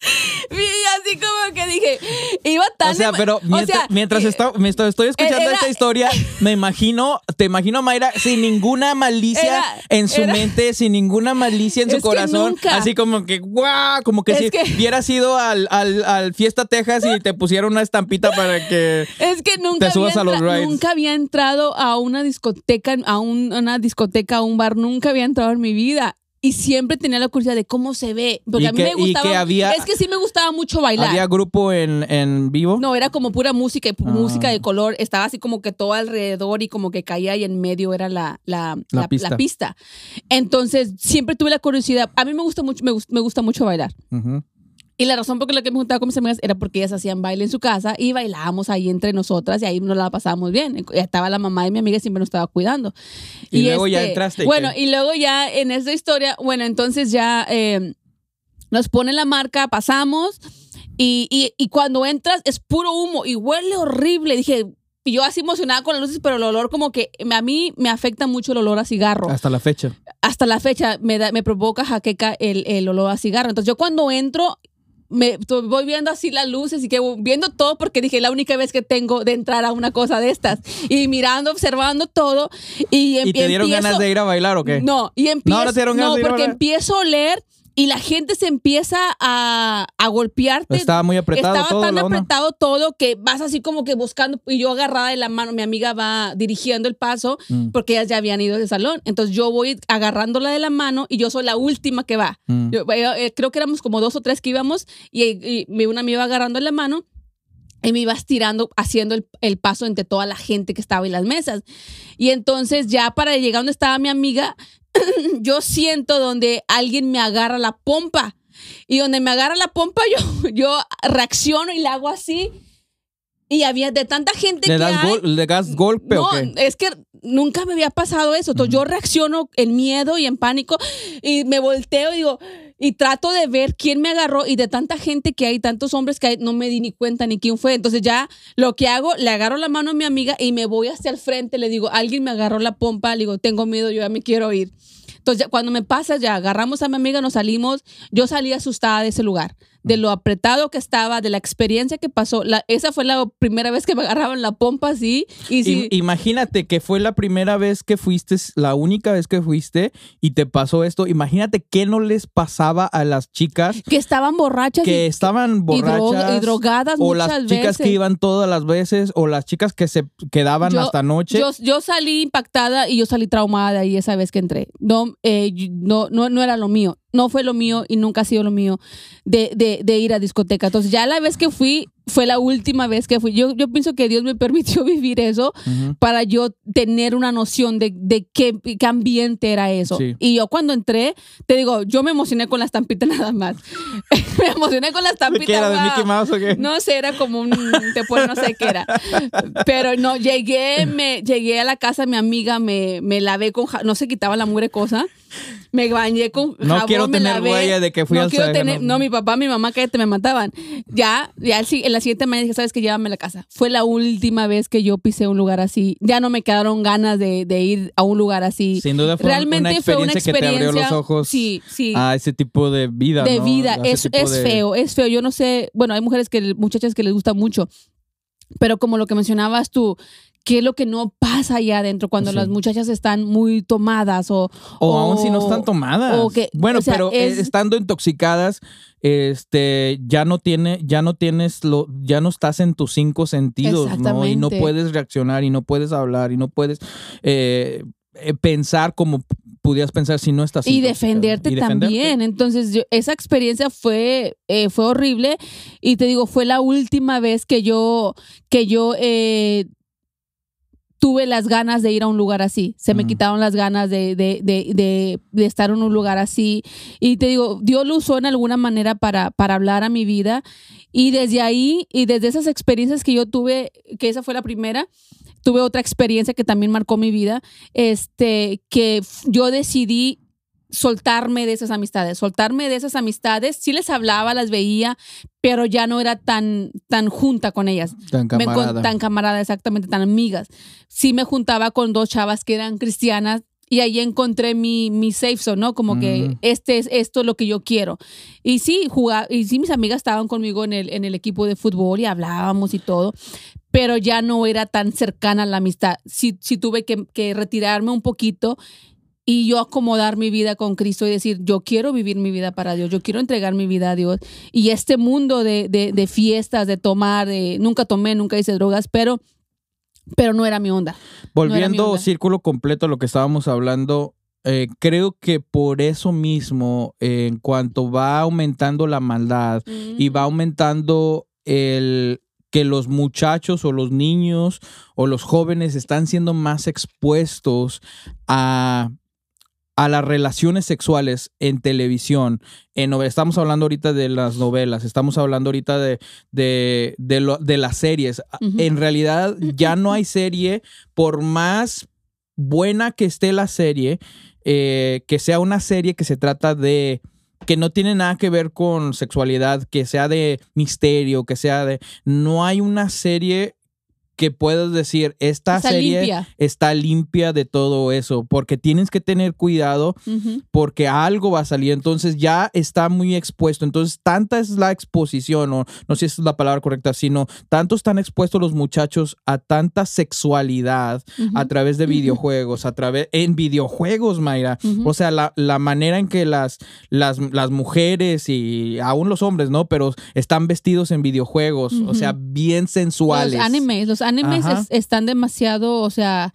*laughs* Y así como que dije, iba tan... O sea, emo- pero o mientras, sea, mientras eh, está- estoy escuchando era- esta *laughs* historia, me imagino, te imagino Mayra sin ninguna malicia Era- en su era- mente, sin ninguna malicia en su corazón, nunca. así como que guau, como que Es si que- hubieras ido al, al, al Fiesta Texas y te pusieron una estampita para que Es que nunca Te subas había, a los rides. nunca había entrado a una discoteca, a un- una discoteca, a un bar, nunca había entrado en mi vida. Y siempre tenía la curiosidad de cómo se ve. Porque a mí que- me gustaba. que había- es que sí me gustaba mucho bailar. había grupo en, en vivo. No, era como pura música y Ah. música de color. Estaba así como que todo alrededor y como que caía y en medio era la, la, La la- pista. Entonces, siempre tuve la curiosidad. A mí me gusta mucho, me, me gusta mucho bailar. Y la razón por la que me juntaba con mis amigas era porque ellas hacían baile en su casa y bailábamos ahí entre nosotras y ahí nos la pasábamos bien. Estaba la mamá de mi amiga y siempre nos estaba cuidando. Y luego ya entraste, ¿y Bueno, qué? y luego ya en esta historia, bueno, entonces ya eh, nos ponen la marca, pasamos y, y, y cuando entras es puro humo y huele horrible. Dije, y yo así emocionada con las luces, pero el olor como que a mí me afecta mucho el olor a cigarro Hasta la fecha. hasta la fecha me, da- me provoca jaqueca el, el olor a cigarro. Entonces yo cuando entro, me voy viendo así las luces y que viendo todo porque dije la única vez que tengo de entrar a una cosa de estas y mirando, observando todo y, ¿Y te dieron empiezo- ganas de ir a bailar o qué? No, y empiezo, no no, porque empiezo a oler y la gente se empieza a, a golpearte. Estaba muy apretado Estaba todo tan apretado todo que vas así como que buscando y yo agarrada de la mano, mi amiga va dirigiendo el paso Mm. porque ellas ya habían ido del salón. Entonces yo voy agarrándola de la mano y yo soy la última que va. Mm. Yo, yo, eh, creo que éramos como dos o tres que íbamos y, y mi- una me iba agarrando la mano y me iba estirando, haciendo el, el paso entre toda la gente que estaba en las mesas. Y entonces ya para llegar donde estaba mi amiga, *laughs* yo siento donde alguien me agarra la pompa. Y donde me agarra la pompa, *laughs* yo, yo reacciono y la hago así. Y había de tanta gente ¿Le que das, hay, gol- ¿Le das golpe no, o qué? es que nunca me había pasado eso. Entonces yo reacciono en miedo y en pánico y me volteo y digo, y trato de ver quién me agarró y de tanta gente que hay, tantos hombres que hay, no me di ni cuenta ni quién fue. Entonces ya lo que hago, le agarro la mano a mi amiga y me voy hacia el frente, le digo, alguien me agarró la pompa, le digo, tengo miedo, yo ya me quiero ir. Entonces cuando me pasa ya, agarramos a mi amiga, nos salimos, yo salí asustada de ese lugar, de lo apretado que estaba, de la experiencia que pasó. La, esa fue la primera vez que me agarraban la pompa así. Y sí, Imagínate que fue la primera vez que fuiste, la única vez que fuiste y te pasó esto. Imagínate qué no les pasaba a las chicas que estaban borrachas que y, estaban y borrachas droga- y drogadas o muchas las chicas veces. que iban todas las veces o las chicas que se quedaban Yo- hasta noche. Yo, yo salí impactada y yo salí traumada de ahí esa vez que entré. No, eh, no, no era lo mío. No fue lo mío y nunca ha sido lo mío de, de, de ir a discoteca. Entonces, ya la vez que fui, fue la última vez que fui. Yo, yo pienso que Dios me permitió *laughs* vivir eso para yo tener una noción de, de qué, qué ambiente era eso. Sí. Y yo cuando entré, te digo, yo me emocioné con la estampita *laughs* nada más. *laughs* me emocioné con la estampita. ¿Qué era de. Mickey Mouse o qué? No sé, era como un, te pone, no sé qué era. Pero no, llegué, me, llegué a la casa, mi amiga me, me lavé con, no se quitaba la mugre cosa. Me bañé con No jabón, quiero me tener lavé. huella de que fui no al quiero tener, no. no, mi papá, mi mamá, cállate, me mataban. Ya, ya el en la siguiente mañana dije, sabes que llévame a la casa. Fue la última vez que yo pisé un lugar así. Ya no me quedaron ganas de, de ir a un lugar así. Sin duda fue Realmente una fue una experiencia que te abrió los experiencia- ós Sí, sí a ese tipo de vida. de ¿no? vida. Es, es de- feo, es feo. Yo no sé, bueno, hay mujeres que, muchachas que les gusta mucho, pero como lo que mencionabas tú, qué es lo que no pasa allá adentro cuando Sí. las muchachas están muy tomadas o... O, aún si no están tomadas. o que- bueno, o sea, pero eh, es- estando intoxicadas, este, ya no tiene, ya no tienes lo, ya no estás en tus cinco sentidos, ¿no? Y no puedes reaccionar y no puedes hablar y no puedes eh, eh, pensar como pudieras pensar si no estás y defenderte Y defenderte. también. Entonces, yo- esa experiencia fue, eh, fue horrible y te digo, fue la última vez que yo, que yo eh, tuve las ganas de ir a un lugar así. Se me Mm. quitaron las ganas de, de, de, de, estar en un lugar así. Y te digo, Dios lo usó en alguna manera para, para hablar a mi vida. Y desde ahí, y desde esas experiencias que yo tuve, que esa fue la primera, tuve otra experiencia que también marcó mi vida, este, que yo decidí soltarme de esas amistades, soltarme de esas amistades, sí les hablaba, las veía, pero ya no era tan, tan junta con ellas. Tan Me camarada. tan camarada, exactamente, tan amigas. Sí me juntaba con dos chavas que eran cristianas y ahí encontré mi, mi safe zone, ¿no? Como que Mm. este es esto es lo que yo quiero. Y sí, jugaba, y sí mis amigas estaban conmigo en el, en el equipo de fútbol y hablábamos y todo, pero ya no era tan cercana la amistad. Sí, sí tuve que, que retirarme un poquito y yo acomodar mi vida con Cristo y decir, yo quiero vivir mi vida para Dios, yo quiero entregar mi vida a Dios. Y este mundo de, de, de fiestas, de tomar, de, nunca tomé, nunca hice drogas, pero, pero no era mi onda. Volviendo onda. círculo completo a lo que estábamos hablando, eh, creo que por eso mismo, eh, en cuanto va aumentando la maldad y va aumentando el que los muchachos o los niños o los jóvenes están siendo más expuestos a, a las relaciones sexuales en televisión. En, estamos hablando ahorita de las novelas, estamos hablando ahorita de, de, de, lo- de las series. En realidad ya no hay serie, por más buena que esté la serie, eh, que sea una serie que se trata de que no tiene nada que ver con sexualidad, que sea de misterio, que sea de... No hay una serie que puedas decir, esta Está serie limpia. está limpia de todo eso, porque tienes que tener cuidado porque algo va a salir, entonces ya está muy expuesto, entonces tanta es la exposición, o no sé si es la palabra correcta, sino tanto están expuestos los muchachos a tanta sexualidad a través de videojuegos, a través, en videojuegos, Mayra, o sea, la, la manera en que las, las, las mujeres y aún los hombres, ¿no? Pero están vestidos en videojuegos, o sea, bien sensuales. Los animes, los animes es- están demasiado, o sea,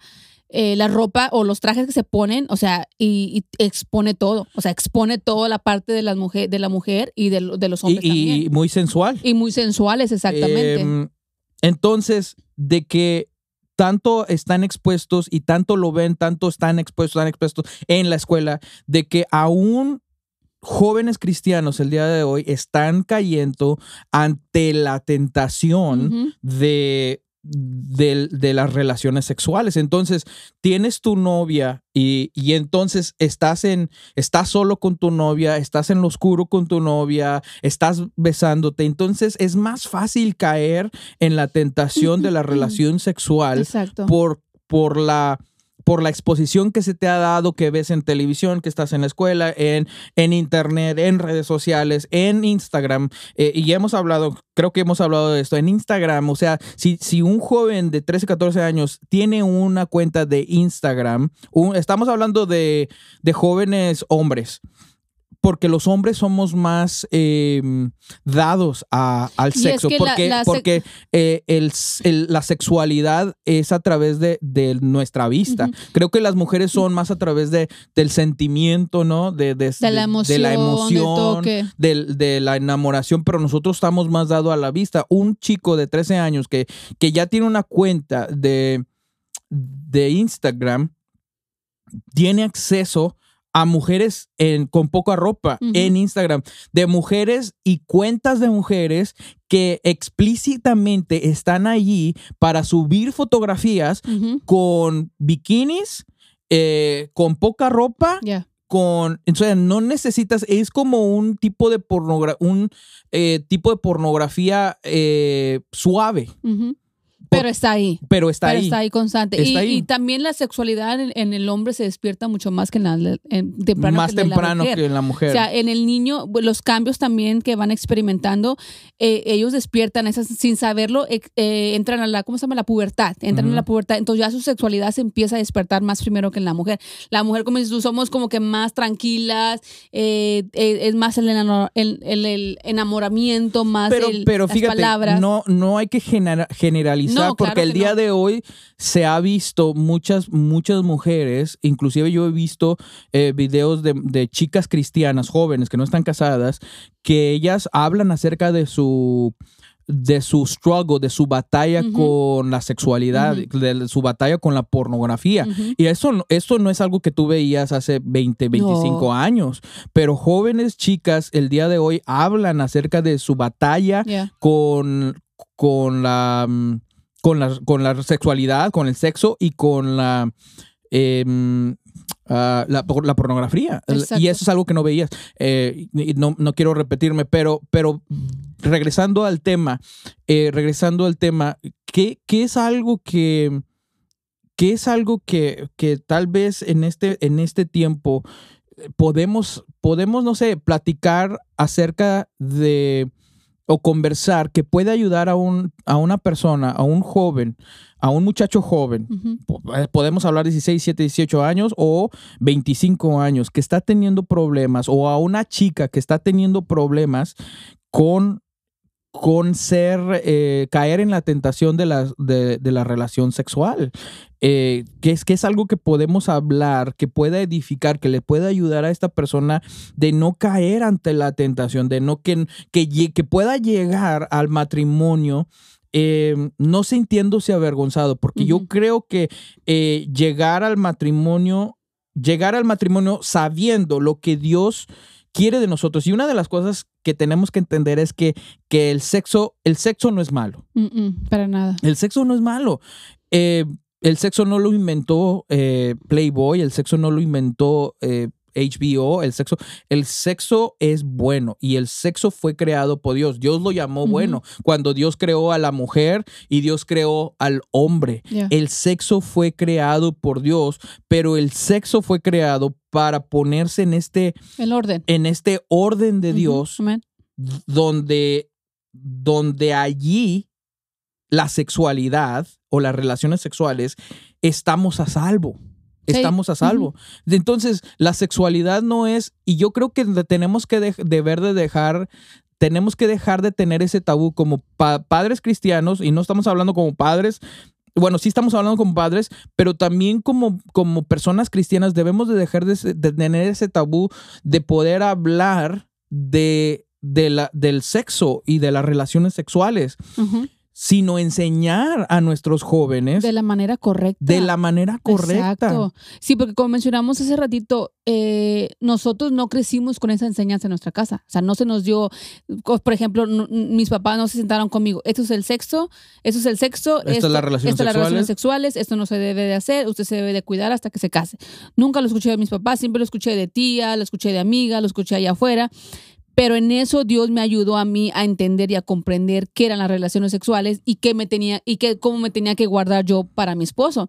eh, la ropa o los trajes que se ponen, o sea, y, y expone todo, o sea, expone toda la parte de la mujer, de la mujer y de, lo- de los Y, hombres y también. muy sensual. Y muy sensuales, exactamente. Em, entonces, de que tanto están expuestos y tanto lo ven, tanto están expuestos, están expuestos en la escuela, de que aún jóvenes cristianos el día de hoy están cayendo ante la tentación de, de, de las relaciones sexuales. Entonces, tienes tu novia y, y entonces estás en, estás solo con tu novia, estás en lo oscuro con tu novia, estás besándote. Entonces, es más fácil caer en la tentación de la relación sexual Exacto. por, por la por la exposición que se te ha dado, que ves en televisión, que estás en la escuela, en, en internet, en redes sociales, en Instagram. eh, y hemos hablado, creo que hemos hablado de esto, en Instagram. O sea, si, si un joven de 13, 14 años tiene una cuenta de Instagram, estamos hablando de, de jóvenes hombres. Porque los hombres somos más eh, dados a- al Y es sexo. que porque la porque eh, el, el- la sexualidad es a través de, de nuestra vista. Creo que las mujeres son más a través de, del sentimiento, ¿no? De, de, de la emoción, de la del emoción, toque. del- de la enamoración, pero nosotros estamos más dados a la vista. Un chico de 13 años que, que ya tiene una cuenta de, de Instagram tiene acceso a mujeres en, con poca ropa en Instagram, de mujeres y cuentas de mujeres que explícitamente están allí para subir fotografías con bikinis, eh, con poca ropa, Ya. con, o sea, no necesitas, es como un tipo de pornografía, un eh, tipo de pornografía eh, suave. Pero está ahí. Pero está Pero ahí. está ahí constante. Está y, ahí. y también la sexualidad en, en el hombre se despierta mucho más que en la en- temprano Más que en la temprano que en la mujer. O sea, en el niño, los cambios también que van experimentando, eh, ellos despiertan esas, sin saberlo, eh, eh, entran a la, ¿cómo se llama? La pubertad. Entran Ujú. en la pubertad. Entonces ya su sexualidad se empieza a despertar más primero que en la mujer. La mujer, como dices tú, somos como que más tranquilas, eh, es más el, enano- el- el- el enamoramiento, más pero, pero las fíjate, palabras. no, no hay que genera- generalizar No, porque el día no. de hoy se ha visto muchas, muchas mujeres, inclusive yo he visto eh, videos de, de chicas cristianas jóvenes que no están casadas, que ellas hablan acerca de su de su struggle, de su batalla con la sexualidad, de su batalla con la pornografía. Y eso, no- esto no es algo que tú veías hace 20, 25 No. años, pero jóvenes chicas el día de hoy hablan acerca de su batalla Yeah. con, con, la, mm, con, la, con la sexualidad, con el sexo y con la, em, ah, la, por- la pornografía. Exacto. Y eso es algo que no veías. Eh, no, no quiero repetirme, pero, pero regresando al tema, eh, regresando al tema, ¿qué, qué es algo que, qué es algo que, que tal vez en este, en este tiempo eh, podemos, podemos, no sé, platicar acerca de o conversar que puede ayudar a, un, a una persona, a un joven, a un muchacho joven, eh, podemos hablar 16, 17, 18 años o 25 años que está teniendo problemas o a una chica que está teniendo problemas con con ser, eh, caer en la tentación de la, de, de la relación sexual, eh, que, es, que es algo que podemos hablar, que pueda edificar, que le pueda ayudar a esta persona de no caer ante la tentación, de no que, que, que pueda llegar al matrimonio eh, no sintiéndose avergonzado, porque yo creo que eh, llegar al matrimonio, llegar al matrimonio sabiendo lo que Dios quiere de nosotros. Y una de las cosas que tenemos que entender es que, que el sexo, el sexo no es malo. Mm, mm, para nada. El sexo no es malo. Eh, el sexo no lo inventó eh, Playboy, el sexo no lo inventó eh, HBO, el sexo, el sexo es bueno y el sexo fue creado por Dios. Dios lo llamó bueno cuando Dios creó a la mujer y Dios creó al hombre. Yeah. El sexo fue creado por Dios, pero el sexo fue creado para ponerse en este, El orden. en este orden de. Dios donde, donde allí la sexualidad o las relaciones sexuales estamos a salvo. Sí. Estamos a salvo. Entonces, la sexualidad no es, y yo creo que tenemos que de- deber de dejar, tenemos que dejar de tener ese tabú como pa- padres cristianos, y no estamos hablando como padres, bueno, sí estamos hablando como padres, pero también como, como personas cristianas debemos de dejar de, tener ese tabú de poder hablar de, de la, del sexo y de las relaciones sexuales, Ujú. Sino enseñar a nuestros jóvenes De la manera correcta. de la manera correcta. Exacto. Sí, porque como mencionamos hace ratito, eh, nosotros no crecimos con esa enseñanza en nuestra casa. O sea, no se nos dio, por ejemplo, mis papás no se sentaron conmigo. Esto es el sexo, esto es el sexo, esto, son las relaciones estas son las relaciones sexuales, esto no se debe de hacer, usted se debe de cuidar hasta que se case. Nunca lo escuché de mis papás, siempre lo escuché de tía, lo escuché de amiga, lo escuché allá afuera. Pero en eso Dios me ayudó a mí a entender y a comprender qué eran las relaciones sexuales y qué me tenía y qué cómo me tenía que guardar yo para mi esposo.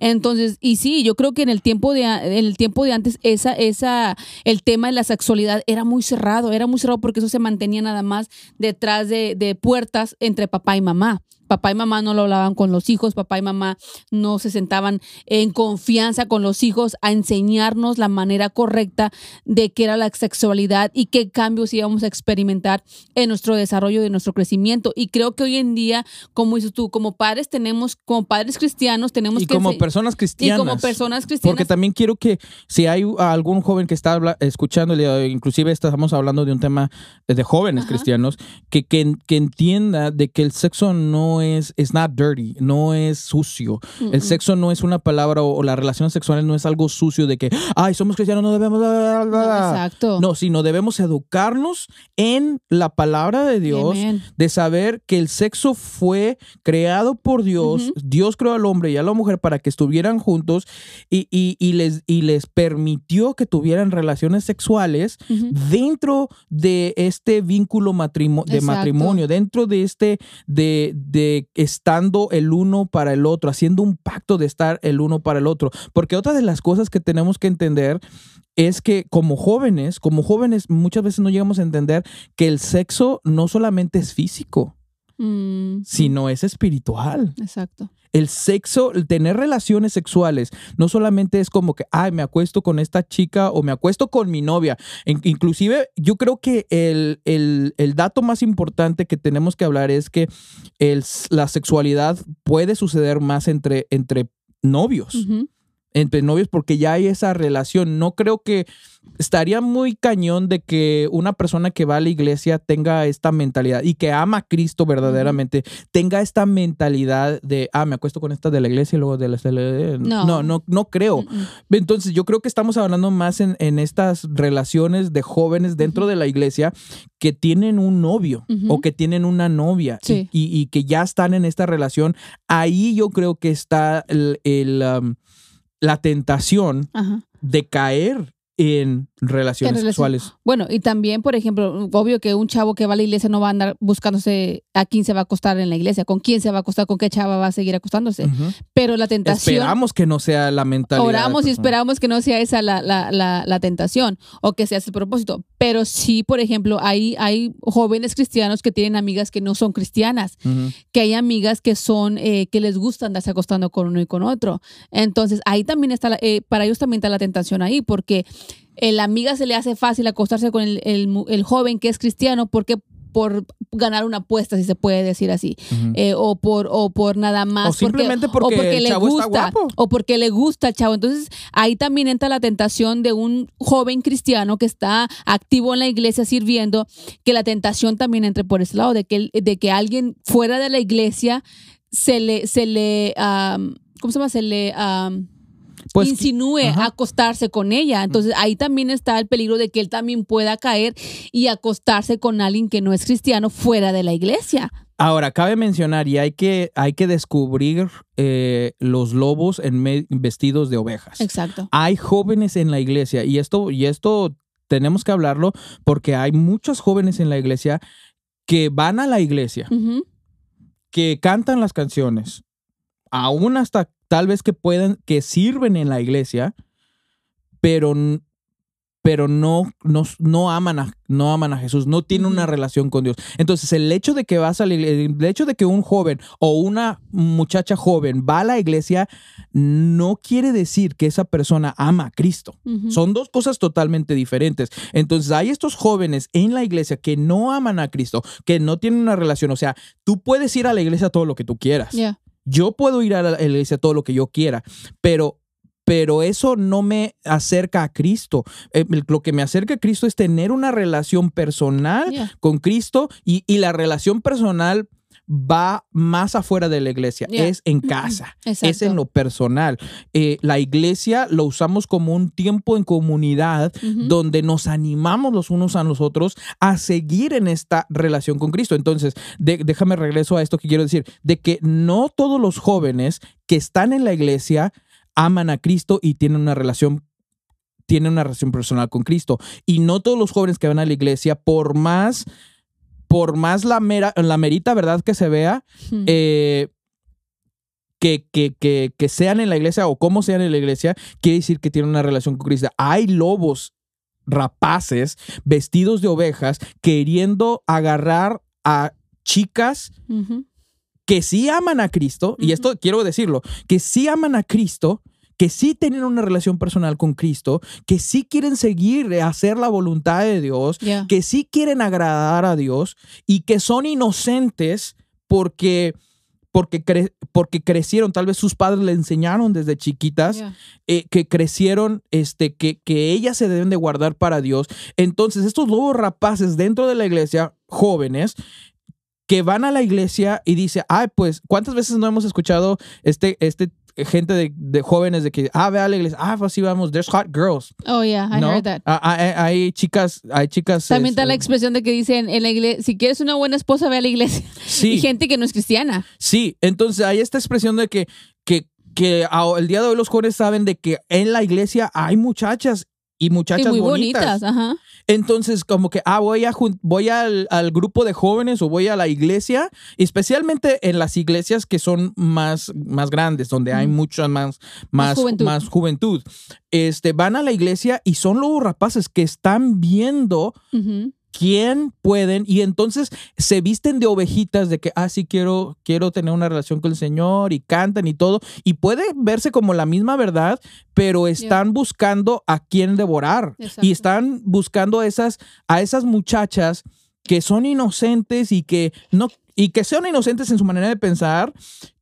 Entonces, y sí, yo creo que en el tiempo de en el tiempo de antes esa esa el tema de la sexualidad era muy cerrado, era muy cerrado porque eso se mantenía nada más detrás de, de puertas entre papá y mamá. Papá y mamá no lo hablaban con los hijos, papá y mamá no se sentaban en confianza con los hijos a enseñarnos la manera correcta de qué era la sexualidad y qué cambios íbamos a experimentar en nuestro desarrollo, de nuestro crecimiento. Y creo que hoy en día, como dices tú, como padres tenemos, como padres cristianos, tenemos Y que... como personas y cristianas. como personas cristianas. Porque también quiero que si hay algún joven que está escuchando, inclusive estamos hablando de un tema de jóvenes Ajá. cristianos, que, que, que entienda de que el sexo no es, it's not dirty, no es sucio. Mm, El sexo no es una palabra o, o las relaciones sexuales no es algo sucio de que, ay, somos cristianos, no debemos... bla, bla, bla, No, bla". exacto. No, sino debemos educarnos en la palabra de Dios, de saber que el sexo fue creado por Dios. Dios creó al hombre y a la mujer para que estuvieran juntos y, y- y les, y les permitió que tuvieran relaciones sexuales dentro de este vínculo de matrimonio, dentro de este, de, de de estando el uno para el otro, haciendo un pacto de estar el uno para el otro. Porque otra de las cosas que tenemos que entender es que como jóvenes, como jóvenes muchas veces no llegamos a entender que el sexo no solamente es físico, Mm, sino es espiritual. exacto. El sexo, el tener relaciones sexuales, no solamente es como que, ay, me acuesto con esta chica o me acuesto con mi novia. In- inclusive, yo creo que el, el- el dato más importante que tenemos que hablar es que el- la sexualidad puede suceder más entre, entre novios. Entre novios porque ya hay esa relación. No creo que estaría muy cañón de que una persona que va a la iglesia tenga esta mentalidad y que ama a Cristo verdaderamente, tenga esta mentalidad de, ah, me acuesto con esta de la iglesia y luego de la... No. no, no, no creo. Mm, mm. Entonces yo creo que estamos hablando más en, en estas relaciones de jóvenes dentro de la iglesia que tienen un novio o que tienen una novia y- y, y que ya están en esta relación. Ahí yo creo que está el, el, um, la tentación Ajá. de caer en relaciones relación- sexuales. Bueno, y también, por ejemplo, obvio que un chavo que va a la iglesia no va a andar buscándose a quién se va a acostar en la iglesia, con quién se va a acostar, con qué chava va a seguir acostándose. Pero la tentación. Esperamos que no sea la mentalidad. Oramos y esperamos que no sea esa la, la, la, la tentación o que sea ese propósito. Pero sí, por ejemplo, hay, hay jóvenes cristianos que tienen amigas que no son cristianas, que hay amigas que son, eh, que les gusta andarse acostando con uno y con otro. Entonces, ahí también está, la- eh, para ellos también está la tentación ahí, porque la amiga se le hace fácil acostarse con el, el el joven que es cristiano, porque por ganar una apuesta, si se puede decir así, eh, o por o por nada más, O simplemente porque el le chavo está gusta, guapo. o porque le gusta al chavo. Entonces ahí también entra la tentación de un joven cristiano que está activo en la iglesia sirviendo, que la tentación también entre por ese lado de que de que alguien fuera de la iglesia se le se le am, ¿cómo se llama? Se le am, Pues, insinúe ajá. acostarse con ella. Entonces ahí también está el peligro de que él también pueda caer y acostarse con alguien que no es cristiano fuera de la iglesia. Ahora, cabe mencionar y hay que, hay que descubrir eh, los lobos en vestidos de ovejas. Exacto. Hay jóvenes en la iglesia y esto, y esto tenemos que hablarlo porque hay muchos jóvenes en la iglesia que van a la iglesia, que cantan las canciones, aún hasta tal vez que puedan, que sirven en la iglesia, pero, pero no, no, no, aman a, no aman a Jesús, no tienen una relación con Dios. Entonces, el hecho de que vas a la iglesia, el hecho de que un joven o una muchacha joven va a la iglesia, no quiere decir que esa persona ama a Cristo. Son dos cosas totalmente diferentes. Entonces hay estos jóvenes en la iglesia que no aman a Cristo, que no tienen una relación. O sea, tú puedes ir a la iglesia todo lo que tú quieras. Yo puedo ir a la iglesia todo lo que yo quiera, pero, pero eso no me acerca a Cristo. Eh, lo que me acerca a Cristo es tener una relación personal con Cristo y, y la relación personal va más afuera de la iglesia, es en casa, es en lo personal. Eh, la iglesia lo usamos como un tiempo en comunidad donde nos animamos los unos a los otros a seguir en esta relación con Cristo. Entonces, de- déjame regreso a esto que quiero decir, de que no todos los jóvenes que están en la iglesia aman a Cristo y tienen una relación tienen una relación personal con Cristo y no todos los jóvenes que van a la iglesia por más por más la mera la merita verdad que se vea Ujú. eh, que, que, que, que sean en la iglesia o como sean en la iglesia, quiere decir que tienen una relación con Cristo. Hay lobos rapaces vestidos de ovejas queriendo agarrar a chicas que sí aman a Cristo, y esto quiero decirlo, que sí aman a Cristo, que sí tienen una relación personal con Cristo, que sí quieren seguir, eh, hacer la voluntad de Dios, que sí quieren agradar a Dios y que son inocentes porque, porque, cre- porque crecieron, tal vez sus padres le enseñaron desde chiquitas, eh, que crecieron, este, que, que ellas se deben de guardar para Dios. Entonces, estos lobos rapaces dentro de la iglesia, jóvenes, que van a la iglesia y dice, ay, pues, ¿cuántas veces no hemos escuchado este, este gente de, de jóvenes de que, ah, ve a la iglesia, ah, pues sí vamos, there's hot girls, Oh, yeah, I ¿no? heard that. Ah, ah, eh, hay chicas, hay chicas. También está la expresión de que dicen en la iglesia, si quieres una buena esposa, ve a la iglesia. Sí. *laughs* Y gente que no es cristiana. Sí, entonces hay esta expresión de que, que, que el día de hoy los jóvenes saben de que en la iglesia hay muchachas y muchachas y muy bonitas. bonitas, ajá. Entonces, como que, ah, voy, a voy al, al grupo de jóvenes o voy a la iglesia, especialmente en las iglesias que son más, más grandes, donde hay mucha más, más, juventud. más juventud. Este, van a la iglesia y son los rapaces que están viendo. Quién pueden y entonces se visten de ovejitas de que, ah, sí, quiero, quiero tener una relación con el Señor y cantan y todo. Y puede verse como la misma verdad, pero están buscando a quién devorar Exacto. y están buscando a esas, a esas muchachas que son inocentes y que no y que sean inocentes en su manera de pensar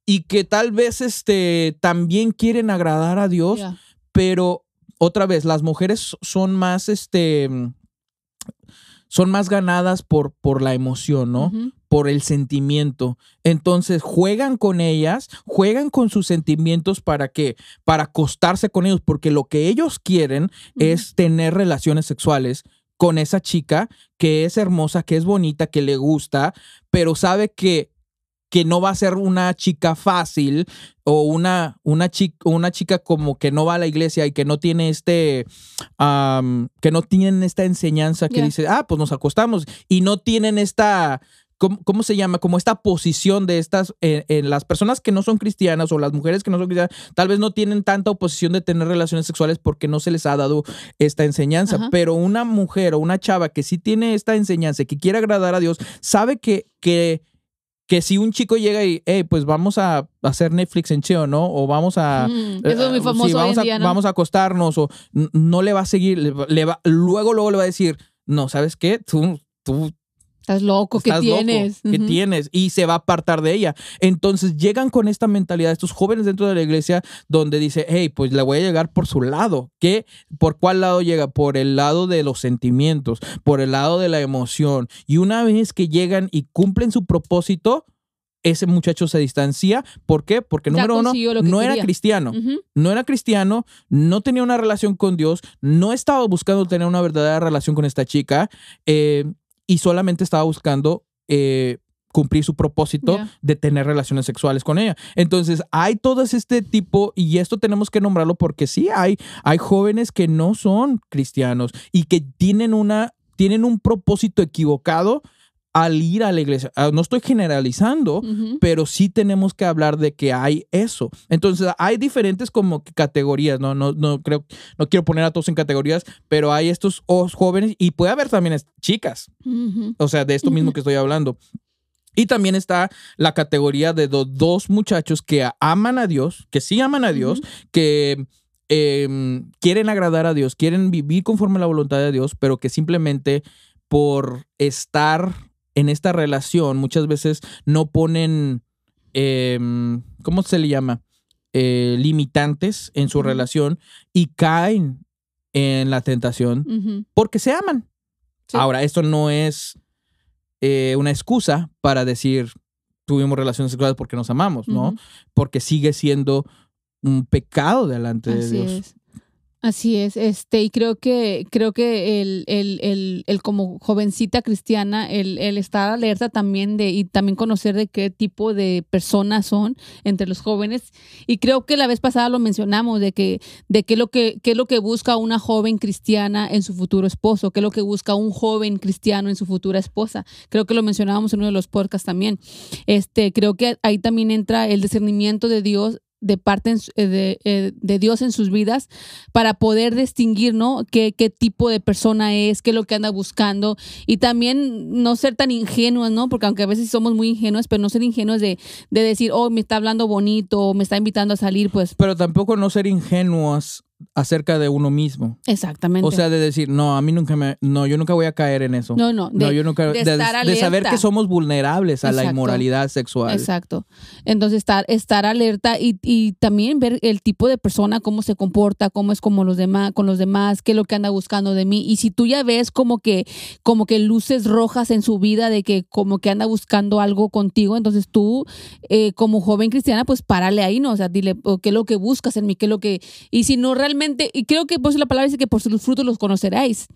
y que tal vez este también quieren agradar a Dios pero otra vez, las mujeres son más, este, son más ganadas por, por la emoción, ¿no? Por el sentimiento. Entonces juegan con ellas, juegan con sus sentimientos para que, para acostarse con ellos, porque lo que ellos quieren es tener relaciones sexuales con esa chica que es hermosa, que es bonita, que le gusta, pero sabe que que no va a ser una chica fácil o una, una, chica, una chica como que no va a la iglesia y que no tiene este, que no tienen esta enseñanza que dice, ah, pues nos acostamos y no tienen esta, ¿cómo, cómo se llama? Como esta posición de estas, eh, en las personas que no son cristianas o las mujeres que no son cristianas, tal vez no tienen tanta oposición de tener relaciones sexuales porque no se les ha dado esta enseñanza, Ajá. pero una mujer o una chava que sí tiene esta enseñanza, que quiere agradar a Dios, sabe que, que, que si un chico llega y, hey, pues vamos a hacer Netflix en chill, ¿no? O vamos a... Mm, Eso es muy eh, famoso sí, hoy vamos, a, día, ¿no? vamos a acostarnos o no le va a seguir, le va- le va- luego, luego le va a decir, no, ¿sabes qué? Tú, tú Estás loco, ¿qué estás loco, tienes? ¿qué tienes? Y se va a apartar de ella. Entonces llegan con esta mentalidad estos jóvenes dentro de la iglesia donde dice, hey, pues le voy a llegar por su lado. ¿Qué? ¿Por cuál lado llega? Por el lado de los sentimientos, por el lado de la emoción. Y una vez que llegan y cumplen su propósito, ese muchacho se distancia. ¿Por qué? Porque número uno, no era cristiano no era cristiano, no tenía una relación con Dios, no estaba buscando tener una verdadera relación con esta chica eh, y solamente estaba buscando eh, cumplir su propósito de tener relaciones sexuales con ella. Entonces hay todo este tipo y esto tenemos que nombrarlo porque sí hay, hay jóvenes que no son cristianos y que tienen, una, tienen un propósito equivocado al ir a la iglesia. Ah, No estoy generalizando, pero sí tenemos que hablar de que hay eso. Entonces, hay diferentes como categorías, ¿no? No, no creo, no quiero poner a todos en categorías, pero hay estos os- jóvenes y puede haber también chicas, o sea, de esto mismo que estoy hablando. Y también está la categoría de do- dos muchachos que aman a Dios, que sí aman a Dios, que em, quieren agradar a Dios, quieren vivir conforme a la voluntad de Dios, pero que simplemente por estar en esta relación muchas veces no ponen, em, ¿cómo se le llama? Eh, limitantes en su relación y caen en la tentación porque se aman. Sí. Ahora, esto no es eh, una excusa para decir tuvimos relaciones sexuales porque nos amamos, ¿no? Porque sigue siendo un pecado delante de Dios. es. Así es, este, y creo que, creo que el, el, el, el como jovencita cristiana, el, el estar alerta también de, y también conocer de qué tipo de personas son entre los jóvenes. Y creo que la vez pasada lo mencionamos, de que, de qué lo que, qué es lo que busca una joven cristiana en su futuro esposo, qué es lo que busca un joven cristiano en su futura esposa. Creo que lo mencionábamos en uno de los podcasts también. Este, creo que ahí también entra el discernimiento de Dios de parte eh, de, eh, de Dios en sus vidas para poder distinguir, ¿no? Qué, qué tipo de persona es, qué es lo que anda buscando y también no ser tan ingenuos, ¿no? Porque aunque a veces somos muy ingenuos, pero no ser ingenuos de, de decir, oh, me está hablando bonito, me está invitando a salir, pues Pero tampoco no ser ingenuos acerca de uno mismo. exactamente. O sea, de decir, no, a mí nunca me, no, yo nunca voy a caer en eso. no, no, de- no, yo nunca, de de, estar de saber que somos vulnerables a la inmoralidad sexual. Exacto. Entonces, estar, estar alerta y, y también ver el tipo de persona, cómo se comporta, cómo es como los demás, con los demás, qué es lo que anda buscando de mí. Y si tú ya ves como que, como que luces rojas en su vida de que como que anda buscando algo contigo, entonces tú, eh, como joven cristiana, pues párale ahí, ¿no? O sea, dile, oh, ¿qué es lo que buscas en mí? ¿Qué es lo que...? Y si no realmente, y creo que pues la palabra dice que por sus frutos los conoceréis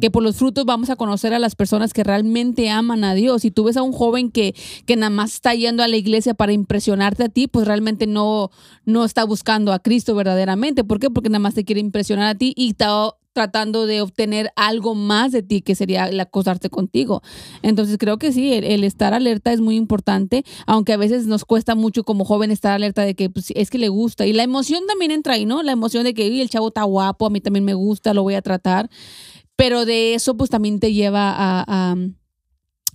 que por los frutos vamos a conocer a las personas que realmente aman a Dios. Si tú ves a un joven que, que nada más está yendo a la iglesia para impresionarte a ti, pues realmente no, no está buscando a Cristo verdaderamente. ¿Por qué? Porque nada más te quiere impresionar a ti y ta- tratando de obtener algo más de ti, que sería el acostarte contigo. Entonces creo que sí, el, estar alerta es muy importante, aunque a veces nos cuesta mucho como joven estar alerta de que pues, es que le gusta. Y la emoción también entra ahí, ¿no? La emoción de que el chavo está guapo, a mí también me gusta, lo voy a tratar. Pero de eso pues también te lleva a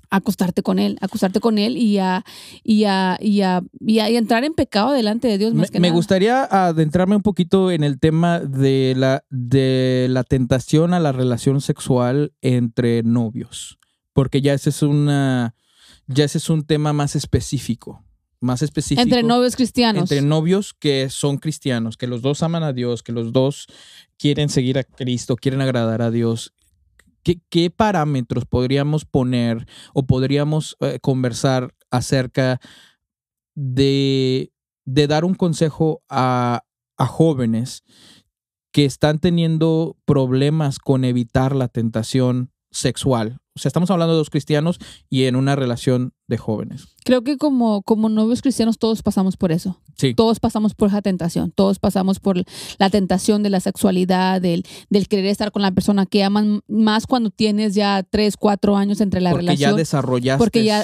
acostarte con él, acostarte con él y a, y a, y a, y a entrar en pecado delante de Dios más me, que me gustaría adentrarme un poquito en el tema de la, de la tentación a la relación sexual entre novios, porque ya ese es una, ya ese es un tema más específico. Más específico. Entre novios cristianos. Entre novios que son cristianos, que los dos aman a Dios, que los dos quieren seguir a Cristo, quieren agradar a Dios ¿Qué, parámetros podríamos poner o podríamos eh, conversar acerca de, dar un consejo a, a jóvenes que están teniendo problemas con evitar la tentación sexual? O sea, estamos hablando de dos cristianos y en una relación de jóvenes. Creo que como, como novios cristianos todos pasamos por eso. Sí. Todos pasamos por esa tentación. Todos pasamos por la tentación de la sexualidad, del, del querer estar con la persona que aman, más cuando tienes ya tres, cuatro años entre la relación. Porque ya desarrollaste Porque ya,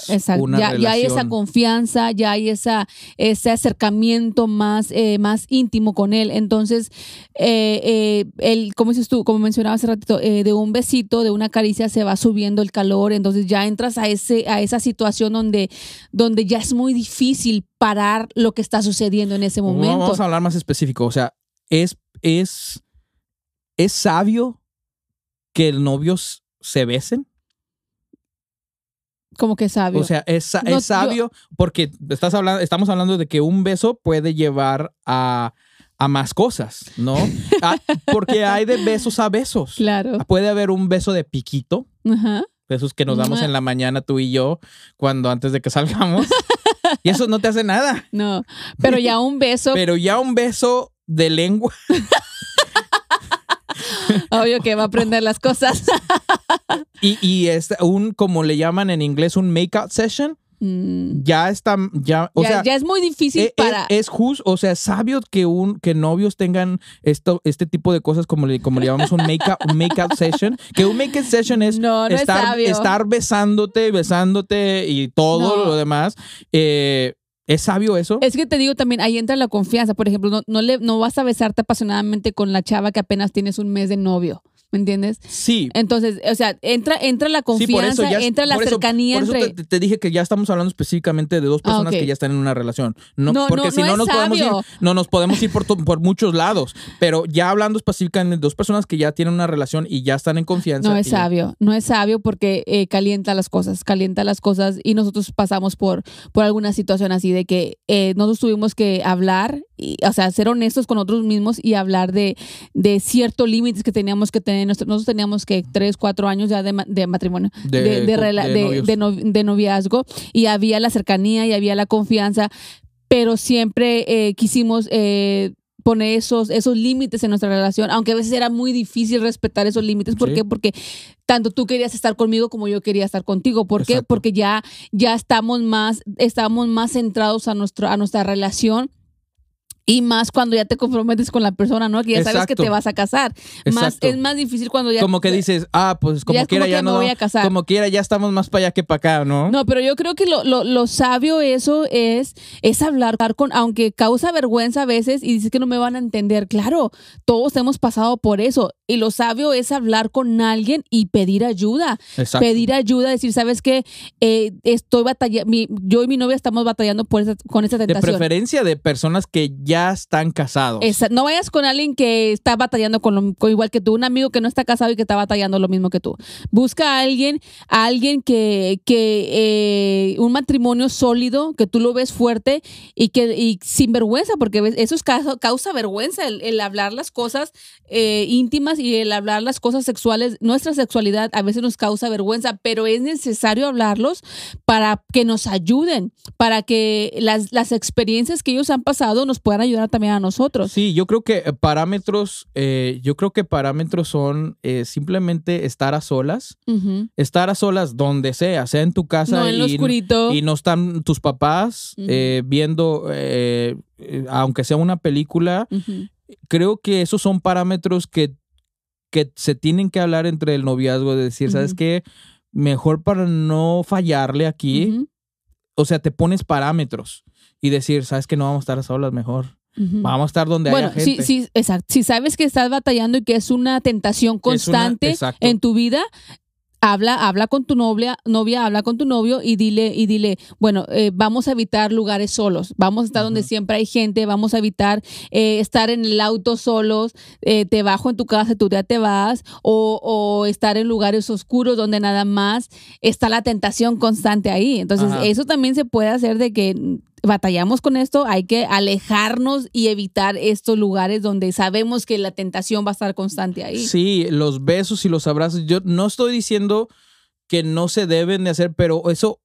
ya, hay esa confianza, ya hay esa, ese acercamiento más, eh, más íntimo con él. Entonces, eh, eh, el, como dices tú, como mencionaba hace ratito, de un besito, de una caricia se va subiendo el calor. Entonces ya entras a, ese, a esa situación donde, donde ya es muy difícil parar lo que está sucediendo en ese momento. Vamos a hablar más específico. O sea, es, es, es sabio que novios se besen. Como que sabio. O sea, es, es sabio porque estás hablando, estamos hablando de que un beso puede llevar a, a más cosas, ¿no? *laughs* Ah, porque hay de besos a besos. Claro. Puede haber un beso de piquito. Ajá esos que nos damos en la mañana tú y yo, cuando antes de que salgamos. *laughs* y eso no te hace nada. No, pero ya un beso. pero ya un beso de lengua. *laughs* Obvio que va a aprender las cosas. y, y es un, como le llaman en inglés, un make-out session Mm. Ya está, ya, o sea, ya es muy difícil e, e, para. Es, justo, o sea, es sabio que un que novios tengan esto, este tipo de cosas como le, como le llamamos un make-up make session. Que un make-up session es, estar, estar besándote, besándote y todo lo demás. Eh, ¿Es sabio eso? Es que te digo también, ahí entra la confianza. Por ejemplo, no, no, le, no vas a besarte apasionadamente con la chava que apenas tienes un mes de novio. ¿Me entiendes? Sí. Entonces, o sea, entra, entra la confianza, entra la cercanía por Eso te, dije que ya estamos hablando específicamente de dos ah, personas que ya están en una relación. No, porque si no, nos podemos ir, no nos podemos ir por, por muchos lados. Pero ya hablando específicamente de dos personas que ya tienen una relación y ya están en confianza. No es sabio, no es sabio porque eh, calienta las cosas, calienta las cosas y nosotros pasamos por, por alguna situación así de que eh, nosotros tuvimos que hablar, y, o sea, ser honestos con nosotros mismos y hablar de, de ciertos límites que teníamos que tener nosotros teníamos que tres, cuatro años ya de, matrimonio, de, noviazgo, y había la cercanía y había la confianza, pero siempre eh, quisimos... Eh, poner esos, esos límites en nuestra relación, aunque a veces era muy difícil respetar esos límites. ¿Por qué? Porque tanto tú querías estar conmigo como yo quería estar contigo. ¿Por qué? Porque ya, ya estamos más, estamos más centrados a, nuestro, a nuestra relación y más cuando ya te comprometes con la persona, ¿no? Que ya sabes que te vas a casar. Más, es más difícil cuando ya... Como que dices, ah, pues como quiera ya no... voy a casar. Como quiera ya estamos más para allá que para acá, ¿no? No, pero yo creo que lo, lo, lo, sabio eso es, es hablar con... Aunque causa vergüenza a veces y dices que no me van a entender. Claro, todos hemos pasado por eso. Y lo sabio es hablar con alguien y pedir ayuda. Exacto. Pedir ayuda, decir, ¿sabes qué? Eh, estoy batallando... Yo y mi novia estamos batallando por con esa tentación. De preferencia de personas que ya están casados. no vayas con alguien que está batallando con, lo, igual que tú, un amigo que no está casado y que está batallando lo mismo que tú. Busca a alguien, a alguien que, que eh, un matrimonio sólido, que tú lo ves fuerte y que y sin vergüenza, porque eso es causa, causa vergüenza, el, hablar las cosas eh, íntimas y el hablar las cosas sexuales. Nuestra sexualidad a veces nos causa vergüenza, pero es necesario hablarlos para que nos ayuden, para que las, las experiencias que ellos han pasado nos puedan ayudar también a nosotros. Sí, yo creo que parámetros, eh, yo creo que parámetros son eh, simplemente estar a solas, estar a solas donde sea, sea en tu casa y, y, no están tus papás eh, viendo, aunque sea una película. Creo que esos son parámetros que que se tienen que hablar entre el noviazgo, de decir, ¿sabes qué? Mejor para no fallarle aquí, o sea, te pones parámetros y decir, ¿sabes que no vamos a estar solas mejor? Vamos a estar donde Bueno, haya gente. sí, exacto. Si sabes que estás batallando y que es una tentación una- constante exacto. en tu vida, habla, habla con tu novia, novia, habla con tu novio y dile, y dile, bueno, eh, vamos a evitar lugares solos, vamos a estar donde siempre hay gente, vamos a evitar eh, estar en el auto solos, eh, te bajo en tu casa, tú ya te vas, o, o estar en lugares oscuros donde nada más está la tentación constante ahí. Entonces, Ajá. eso también se puede hacer de que batallamos con esto, hay que alejarnos y evitar estos lugares donde sabemos que la tentación va a estar constante ahí. Sí, los besos y los abrazos. Yo no estoy diciendo que no se deben de hacer, pero eso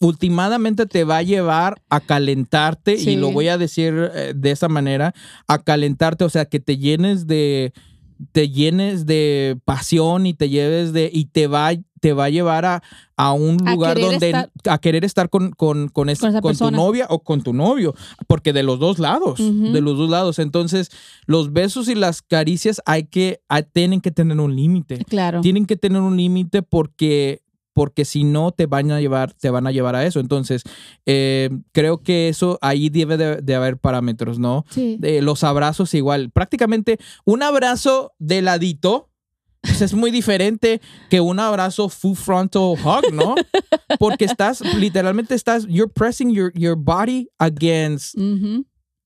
últimamente te va a llevar a calentarte, Sí. y lo voy a decir eh, de esa manera, a calentarte, o sea, que te llenes de te llenes de pasión y te lleves de y te va te va a llevar a, a un lugar donde estar- a querer estar con, con, con, es- Con tu novia o con tu novio, porque de los dos lados, de los dos lados. Entonces, los besos y las caricias hay que, hay- tienen que tener un límite. Claro. Tienen que tener un límite porque, porque si no te van a llevar, te van a llevar a eso. Entonces, eh, creo que eso ahí debe de, de haber parámetros, ¿no? Sí. Los abrazos igual. Prácticamente un abrazo de ladito. pues, es muy diferente que un abrazo full frontal hug, ¿no? *laughs* Porque estás, literalmente estás, you're pressing your, your body against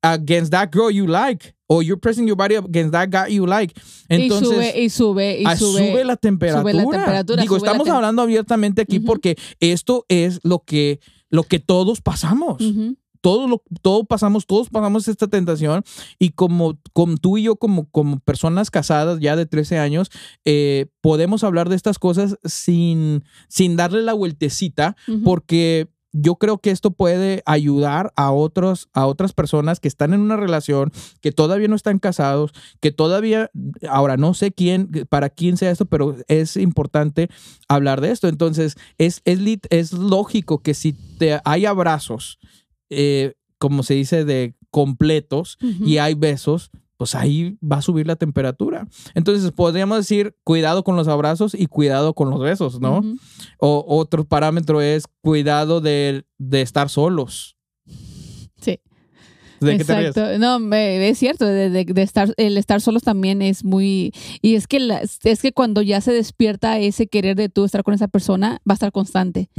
against that girl you like or you're pressing your body against that guy you like. Entonces, y sube, y sube, y ah, sube. sube la temperatura. temperatura, Digo, sube la estamos tem- hablando abiertamente aquí Ujú. porque esto es lo que, lo que todos pasamos. Ujú. Todos lo, todos pasamos, todos pasamos esta tentación y como, como tú y yo como, como personas casadas ya de 13 años, eh, podemos hablar de estas cosas sin, sin darle la vueltecita Ujú. porque yo creo que esto puede ayudar a otros a otras personas que están en una relación que todavía no están casados que todavía ahora no sé quién para quién sea esto pero es importante hablar de esto. Entonces es es, lógico que si te hay abrazos eh, como se dice de completos y hay besos pues ahí va a subir la temperatura. Entonces podríamos decir cuidado con los abrazos y cuidado con los besos, ¿no? O otro parámetro es cuidado de, de estar solos. Sí. ¿De qué te ríes? Exacto. No, me- es cierto, de, de- de estar, el estar solos también es muy... Y es que, la- es que cuando ya se despierta ese querer de tú estar con esa persona, va a estar constante.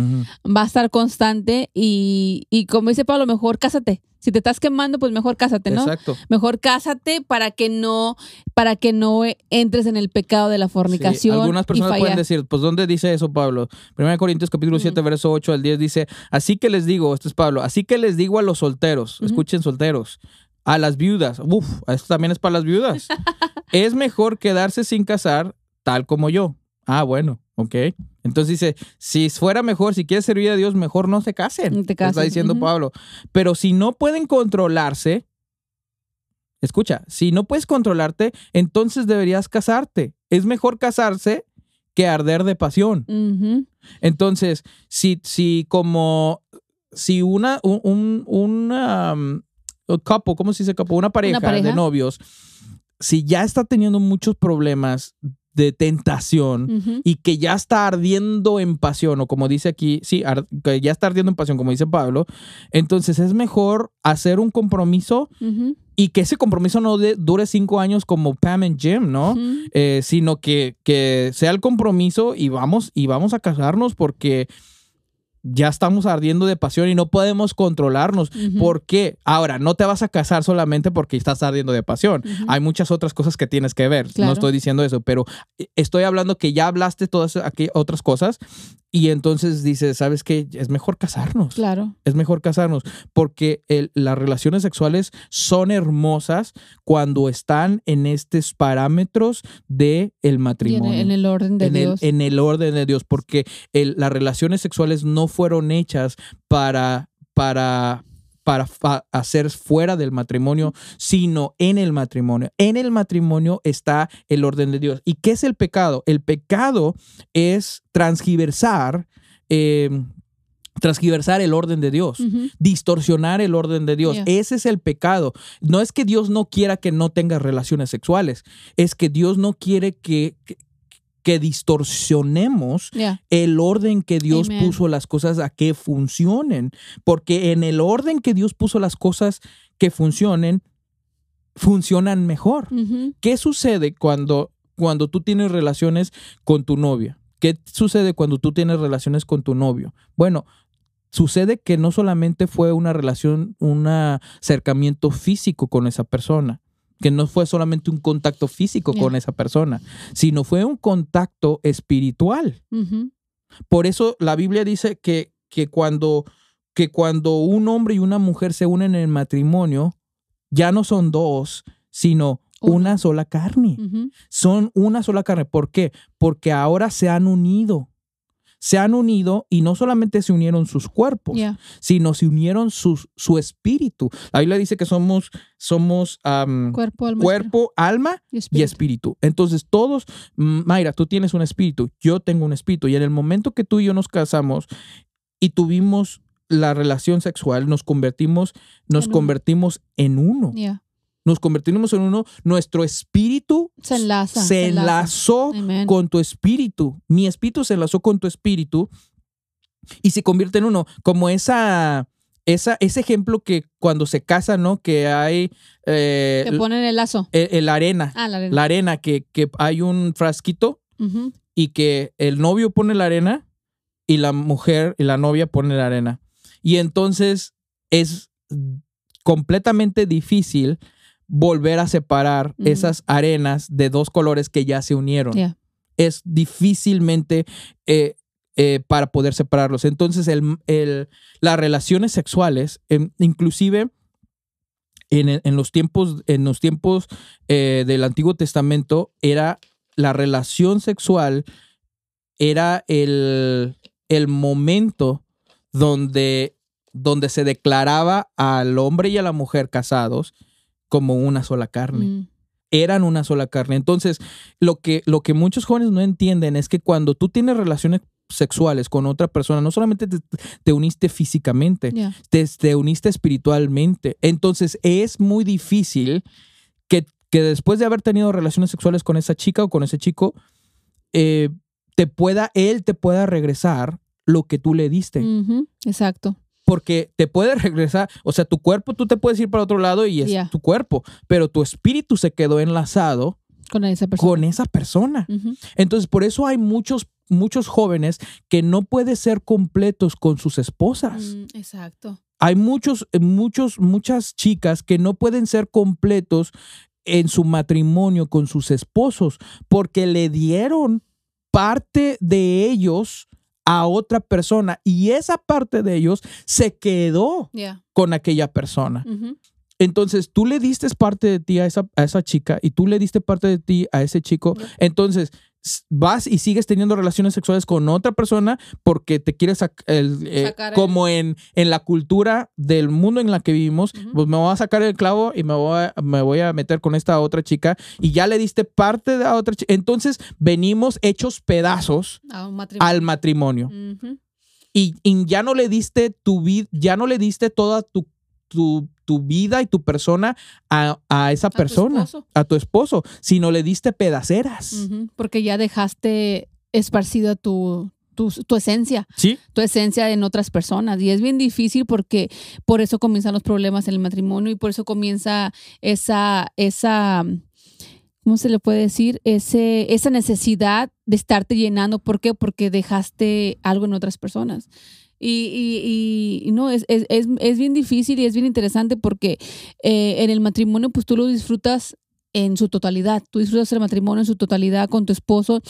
Va a estar constante y, y como dice Pablo, mejor cásate. Si te estás quemando, pues mejor cásate, ¿no? Exacto. Mejor cásate para que no, para que no entres en el pecado de la Sí, fornicación. Algunas y personas pueden decir, pues ¿dónde dice eso, Pablo? 1 Corintios capítulo 7, verso 8 al 10 dice, así que les digo, esto es Pablo, así que les digo a los solteros, escuchen solteros, a las viudas, uf, esto también es para las viudas, *laughs* es mejor quedarse sin casar tal como yo. Ah, bueno, ok. Entonces dice, si fuera mejor, si quieres servir a Dios, mejor no se casen. Te Está cases, diciendo. Pablo. Pero si no pueden controlarse, escucha, si no puedes controlarte, entonces deberías casarte. Es mejor casarse que arder de pasión. Entonces, si, si como, si una, un, un, una, um, couple, ¿cómo se dice couple? Una pareja, pareja. de novios, si ya está teniendo muchos problemas de tentación y que ya está ardiendo en pasión, o como dice aquí, sí, que ya está ardiendo en pasión, como dice Pablo, entonces es mejor hacer un compromiso y que ese compromiso no de- dure cinco años como Pam and Jim, ¿no? Eh, sino que, que sea el compromiso y vamos, y vamos a casarnos porque ya estamos ardiendo de pasión y no podemos controlarnos. Ujú. ¿Por qué? Ahora, no te vas a casar solamente porque estás ardiendo de pasión. Hay muchas otras cosas que tienes que ver. Claro. No estoy diciendo eso, pero estoy hablando que ya hablaste todas aquí otras cosas y entonces dices, ¿sabes qué? Es mejor casarnos. Claro. Es mejor casarnos porque el- las relaciones sexuales son hermosas cuando están en estos parámetros de el en, matrimonio. en el orden de en el, Dios. en el orden de Dios, porque las relaciones sexuales no fueron hechas para, para, para hacer fuera del matrimonio, sino en el matrimonio. En el matrimonio está el orden de Dios. ¿Y qué es el pecado? El pecado es transgiversar. eh, transgiversar el orden de Dios, distorsionar el orden de Dios. Yeah. Ese es el pecado. No es que Dios no quiera que no tengas relaciones sexuales, es que Dios no quiere que, que, distorsionemos Yeah. el orden que Dios Amen. puso las cosas a que funcionen. Porque en el orden que Dios puso las cosas que funcionen, funcionan mejor. ¿Qué sucede cuando, cuando tú tienes relaciones con tu novia? ¿Qué sucede cuando tú tienes relaciones con tu novio? Bueno, sucede que no solamente fue una relación, un acercamiento físico con esa persona, que no fue solamente un contacto físico con esa persona, sino fue un contacto espiritual. Por eso la Biblia dice que, que, cuando, que cuando un hombre y una mujer se unen en el matrimonio, ya no son dos, sino Uno. una sola carne. Son una sola carne. ¿Por qué? Porque ahora se han unido. Se han unido y no solamente se unieron sus cuerpos, Yeah. sino se unieron sus- su espíritu. La Biblia dice que somos, somos Cuerpo, alma, cuerpo, alma y y espíritu. Entonces todos, mm, Mayra, tú tienes un espíritu, yo tengo un espíritu. Y en el momento que tú y yo nos casamos y tuvimos la relación sexual, nos convertimos, nos En convertimos en uno. Yeah. Nos convertimos en uno. Nuestro espíritu Se enlaza. se enlazó con tu espíritu. Mi espíritu se enlazó con tu espíritu y se convierte en uno. Como esa, esa, ese ejemplo que cuando se casa, ¿no? Que hay eh, Que ponen el lazo. el, el arena. Ah, la arena. La arena, que, que hay un frasquito y que el novio pone la arena y la mujer y la novia pone la arena. Y entonces es completamente difícil volver a separar esas arenas de dos colores que ya se unieron. Yeah. Es difícilmente eh, eh, para poder separarlos. Entonces, el, el- las relaciones sexuales, inclusive en, en los tiempos, en los tiempos eh, del Antiguo Testamento, era la relación sexual, era el, el momento donde, donde se declaraba al hombre y a la mujer casados como una sola carne Mm. eran una sola carne. Entonces, lo que, lo que muchos jóvenes no entienden es que cuando tú tienes relaciones sexuales con otra persona, no solamente te, te uniste físicamente, Yeah. te, te uniste espiritualmente. Entonces, es muy difícil que, que después de haber tenido relaciones sexuales con esa chica o con ese chico, eh, te pueda, él te pueda regresar lo que tú le diste. Exacto. Porque te puede regresar, o sea, tu cuerpo, tú te puedes ir para otro lado y es tu cuerpo, pero tu espíritu se quedó enlazado Con esa persona. con esa persona. Entonces, por eso hay muchos, muchos jóvenes que no pueden ser completos con sus esposas. Mm, exacto. Hay muchos, muchos, muchas chicas que no pueden ser completos en su matrimonio con sus esposos porque le dieron parte de ellos a otra persona y esa parte de ellos se quedó Yeah. con aquella persona. Ujú. Entonces tú le diste parte de ti a esa, a esa chica y tú le diste parte de ti a ese chico. Entonces vas y sigues teniendo relaciones sexuales con otra persona porque te quieres sac- el, eh, Sacar el- como en, en la cultura del mundo en la que vivimos, pues me voy a sacar el clavo y me voy a, me voy a meter con esta otra chica y ya le diste parte de la otra chica. Entonces venimos hechos pedazos matrimonio. al matrimonio y ya no le diste tu vida, ya no le diste toda tu, tu, tu vida y tu persona a, a esa persona, a tu esposo, sino le diste pedaceras. Porque ya dejaste esparcida tu, tu, tu esencia, ¿Sí? tu esencia en otras personas. Y es bien difícil porque por eso comienzan los problemas en el matrimonio y por eso comienza esa, esa, ¿cómo se le puede decir? Ese, esa necesidad de estarte llenando. ¿Por qué? Porque dejaste algo en otras personas. Y, y- y no, es, es, es, es bien difícil y es bien interesante porque eh, en el matrimonio pues tú lo disfrutas en su totalidad. Tú disfrutas el matrimonio en su totalidad con tu esposo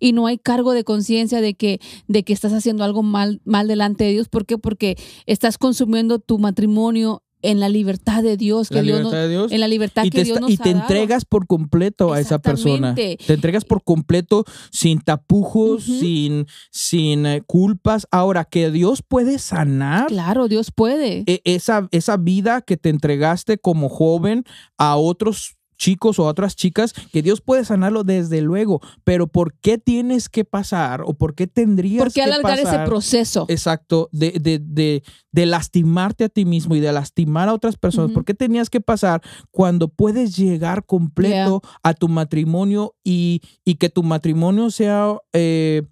y no hay cargo de conciencia de que, de que estás haciendo algo mal, mal delante de Dios. ¿Por qué? Porque estás consumiendo tu matrimonio en la libertad de Dios, que La Dios nos- de Dios. en la libertad Y que te, Dios nos y ha te dado. entregas por completo a esa persona. Te entregas por completo sin tapujos, sin, sin eh, culpas. Ahora, que Dios puede sanar Claro, Dios puede. e- esa, esa vida que te entregaste como joven a otros chicos o a otras chicas que Dios puede sanarlo desde luego, pero ¿por qué tienes que pasar o por qué tendrías ¿Por qué que alargar ese proceso? Exacto, de, de, de, de lastimarte a ti mismo y de lastimar a otras personas. ¿Por qué tenías que pasar cuando puedes llegar completo a tu matrimonio y, y que tu matrimonio sea eh,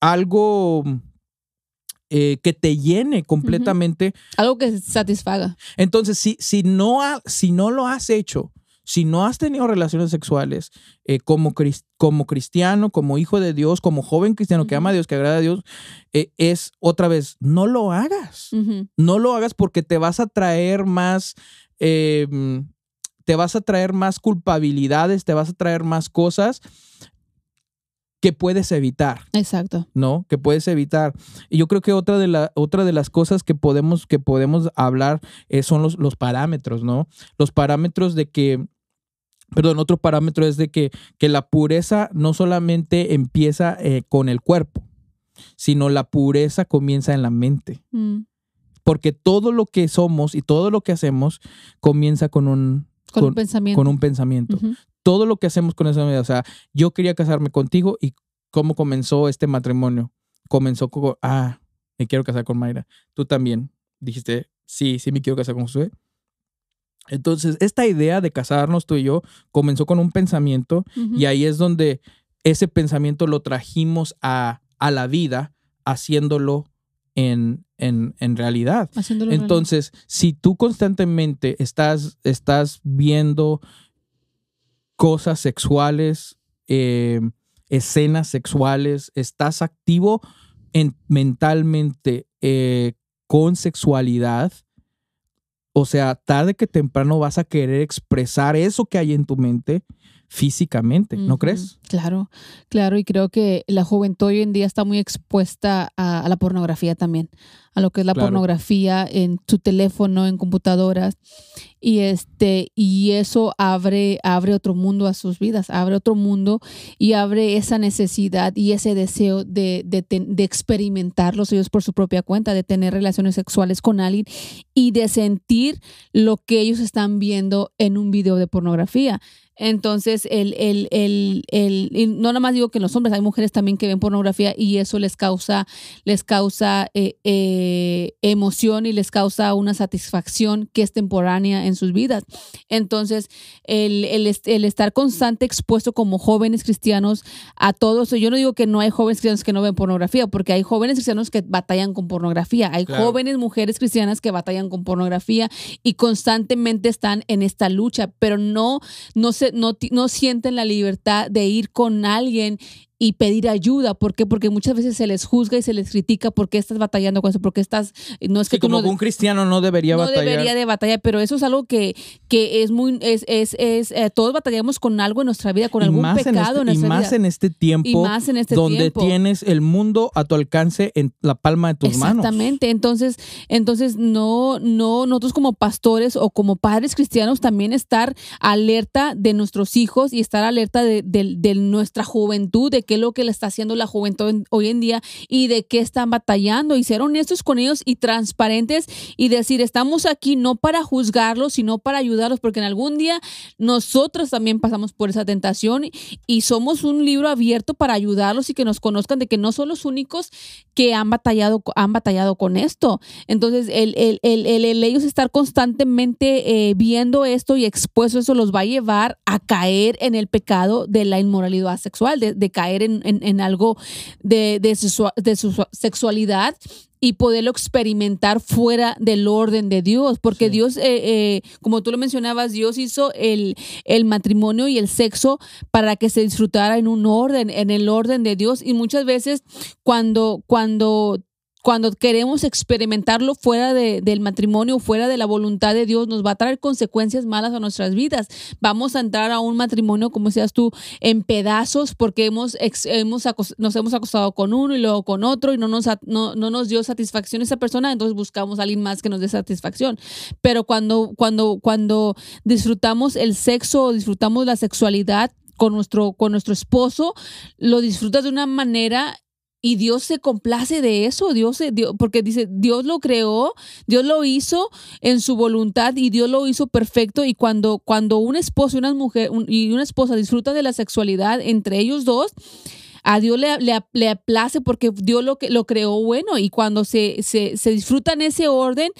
algo eh, que te llene completamente? Algo que satisfaga. Entonces, si, si, no ha- si no lo has hecho, si no has tenido relaciones sexuales eh, como, cris- como cristiano, como hijo de Dios, como joven cristiano que ama a Dios, que agrada a Dios, eh, es otra vez, no lo hagas. No lo hagas porque te vas a traer más, eh, mm, te vas a traer más culpabilidades, te vas a traer más cosas que puedes evitar. Exacto. ¿no? Que puedes evitar. Y yo creo que otra de, la, otra de las cosas que podemos, que podemos hablar eh, son los, los parámetros, ¿no? Los parámetros de que, perdón, otro parámetro es de que, que la pureza no solamente empieza eh, con el cuerpo, sino la pureza comienza en la mente. Mm. Porque todo lo que somos y todo lo que hacemos comienza con un, Con, un pensamiento. con un pensamiento Ujú. todo lo que hacemos con esa vida. O sea, yo quería casarme contigo y cómo comenzó este matrimonio. Comenzó con, ah, me quiero casar con Mayra. Tú también dijiste, sí, sí me quiero casar con Josué. Entonces, esta idea de casarnos tú y yo comenzó con un pensamiento y ahí es donde ese pensamiento lo trajimos a, a la vida, haciéndolo en, en, en realidad. Haciéndolo realidad. Entonces, si tú constantemente estás, estás viendo cosas sexuales, eh, escenas sexuales, estás activo en, mentalmente eh, con sexualidad, o sea, tarde que temprano vas a querer expresar eso que hay en tu mente físicamente, ¿no crees? Claro, claro, y creo que la juventud hoy en día está muy expuesta a, a la pornografía también, a lo que es la Claro. pornografía en tu teléfono, en computadoras, y este, y eso abre, abre otro mundo a sus vidas, abre otro mundo y abre esa necesidad y ese deseo de, de, de experimentarlos ellos por su propia cuenta, de tener relaciones sexuales con alguien y de sentir lo que ellos están viendo en un video de pornografía. Entonces, el, el, el, el, y no nada más digo que los hombres, hay mujeres también que ven pornografía y eso les causa, les causa eh, eh, emoción y les causa una satisfacción que es temporánea en sus vidas. Entonces, el, el, est- el estar constante expuesto como jóvenes cristianos a todo eso, yo no digo que no hay jóvenes cristianos que no ven pornografía, porque hay jóvenes cristianos que batallan con pornografía, hay Claro. jóvenes mujeres cristianas que batallan con pornografía y constantemente están en esta lucha, pero no no, se, no, sienten la libertad de ir con alguien y pedir ayuda. ¿Por qué? Porque muchas veces se les juzga y se les critica por qué estás batallando con eso, porque estás, no es que Sí, como no, un cristiano no debería no batallar. debería de batallar, pero eso es algo que, que es muy, es, es, es eh, todos batallamos con algo en nuestra vida, con y algún pecado en en, este, y nuestra más en este tiempo y más en este donde tiempo. tienes el mundo a tu alcance en la palma de tus manos. Exactamente. Entonces, entonces no, no, nosotros como pastores o como padres cristianos también estar alerta de nuestros hijos y estar alerta de, de- de nuestra juventud, de qué es lo que le está haciendo la juventud en- hoy en día y de qué están batallando y ser honestos con ellos y transparentes y decir, estamos aquí no para juzgarlos, sino para ayudarlos, porque en algún día nosotros también pasamos por esa tentación y, somos un libro abierto para ayudarlos y que nos conozcan de que no son los únicos que han batallado, han batallado con esto. Entonces, el, el, el, el- el ellos estar constantemente eh, viendo esto y expuesto eso los va a llevar a caer en el pecado de la inmoralidad sexual, de, de caer en, en- en algo de, de, su, de su sexualidad y poderlo experimentar fuera del orden de Dios, porque Sí. Dios, eh, eh, como tú lo mencionabas, Dios hizo el, el matrimonio y el sexo para que se disfrutara en un orden, en el orden de Dios. Y muchas veces cuando, cuando cuando queremos experimentarlo fuera de- del matrimonio, fuera de la voluntad de Dios, nos va a traer consecuencias malas a nuestras vidas. Vamos a entrar a un matrimonio, como decías tú, en pedazos porque hemos, hemos nos hemos acostado con uno y luego con otro y no nos, no, no nos dio satisfacción esa persona, entonces buscamos a alguien más que nos dé satisfacción. Pero cuando, cuando, cuando disfrutamos el sexo o disfrutamos la sexualidad con nuestro, con nuestro esposo, lo disfrutas de una manera y Dios se complace de eso, Dios, Dios- porque dice, Dios lo creó, Dios lo hizo en su voluntad y Dios lo hizo perfecto. Y cuando, cuando un esposo y una mujer y una esposa disfrutan de la sexualidad entre ellos dos, a Dios le, le, le place porque Dios lo, lo creó bueno y cuando se, se, se disfruta en ese orden,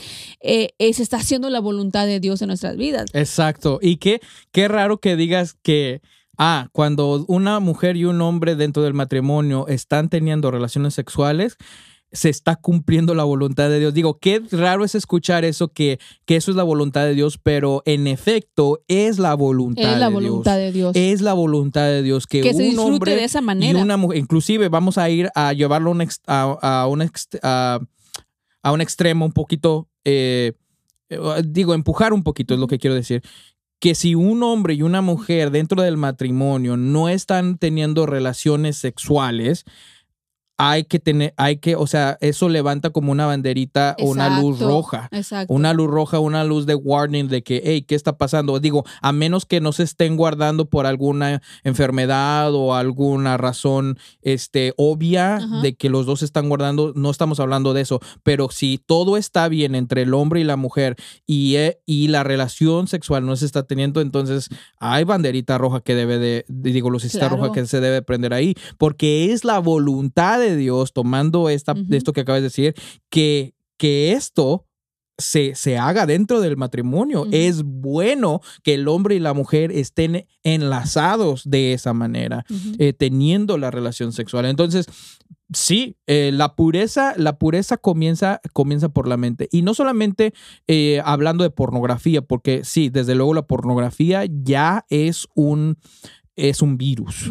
eh, eh, se está haciendo la voluntad de Dios en nuestras vidas. Exacto. Y qué, qué raro que digas que, ah, cuando una mujer y un hombre dentro del matrimonio están teniendo relaciones sexuales, se está cumpliendo la voluntad de Dios. Digo, qué raro es escuchar eso, que, que eso es la voluntad de Dios, pero en efecto es la voluntad Es la de voluntad Dios. de Dios. Es la voluntad de Dios que, que se un disfrute hombre de esa y manera. una mujer, inclusive vamos a ir a llevarlo a un, ex- a, a un, ex- a- a un extremo un poquito, eh, eh, digo, empujar un poquito es lo que quiero decir. Que si un hombre y una mujer dentro del matrimonio no están teniendo relaciones sexuales, hay que tener, hay que, o sea, eso levanta como una banderita o una luz roja. Exacto. Una luz roja, una luz de warning de que, hey, ¿qué está pasando? Digo, a menos que no se estén guardando por alguna enfermedad o alguna razón este, obvia Ajá. de que los dos están guardando, no estamos hablando de eso. Pero si todo está bien entre el hombre y la mujer y, eh, y la relación sexual no se está teniendo, entonces hay banderita roja que debe de, de- digo, lucecita Claro. roja que se debe prender ahí, porque es la voluntad de Dios, tomando esta, esto que acabas de decir, que, que esto se, se haga dentro del matrimonio. Es bueno que el hombre y la mujer estén enlazados de esa manera, eh, teniendo la relación sexual. Entonces, sí, eh, la pureza, la pureza comienza, comienza por la mente. Y no solamente eh, hablando de pornografía, porque sí, desde luego la pornografía ya es un, es un virus.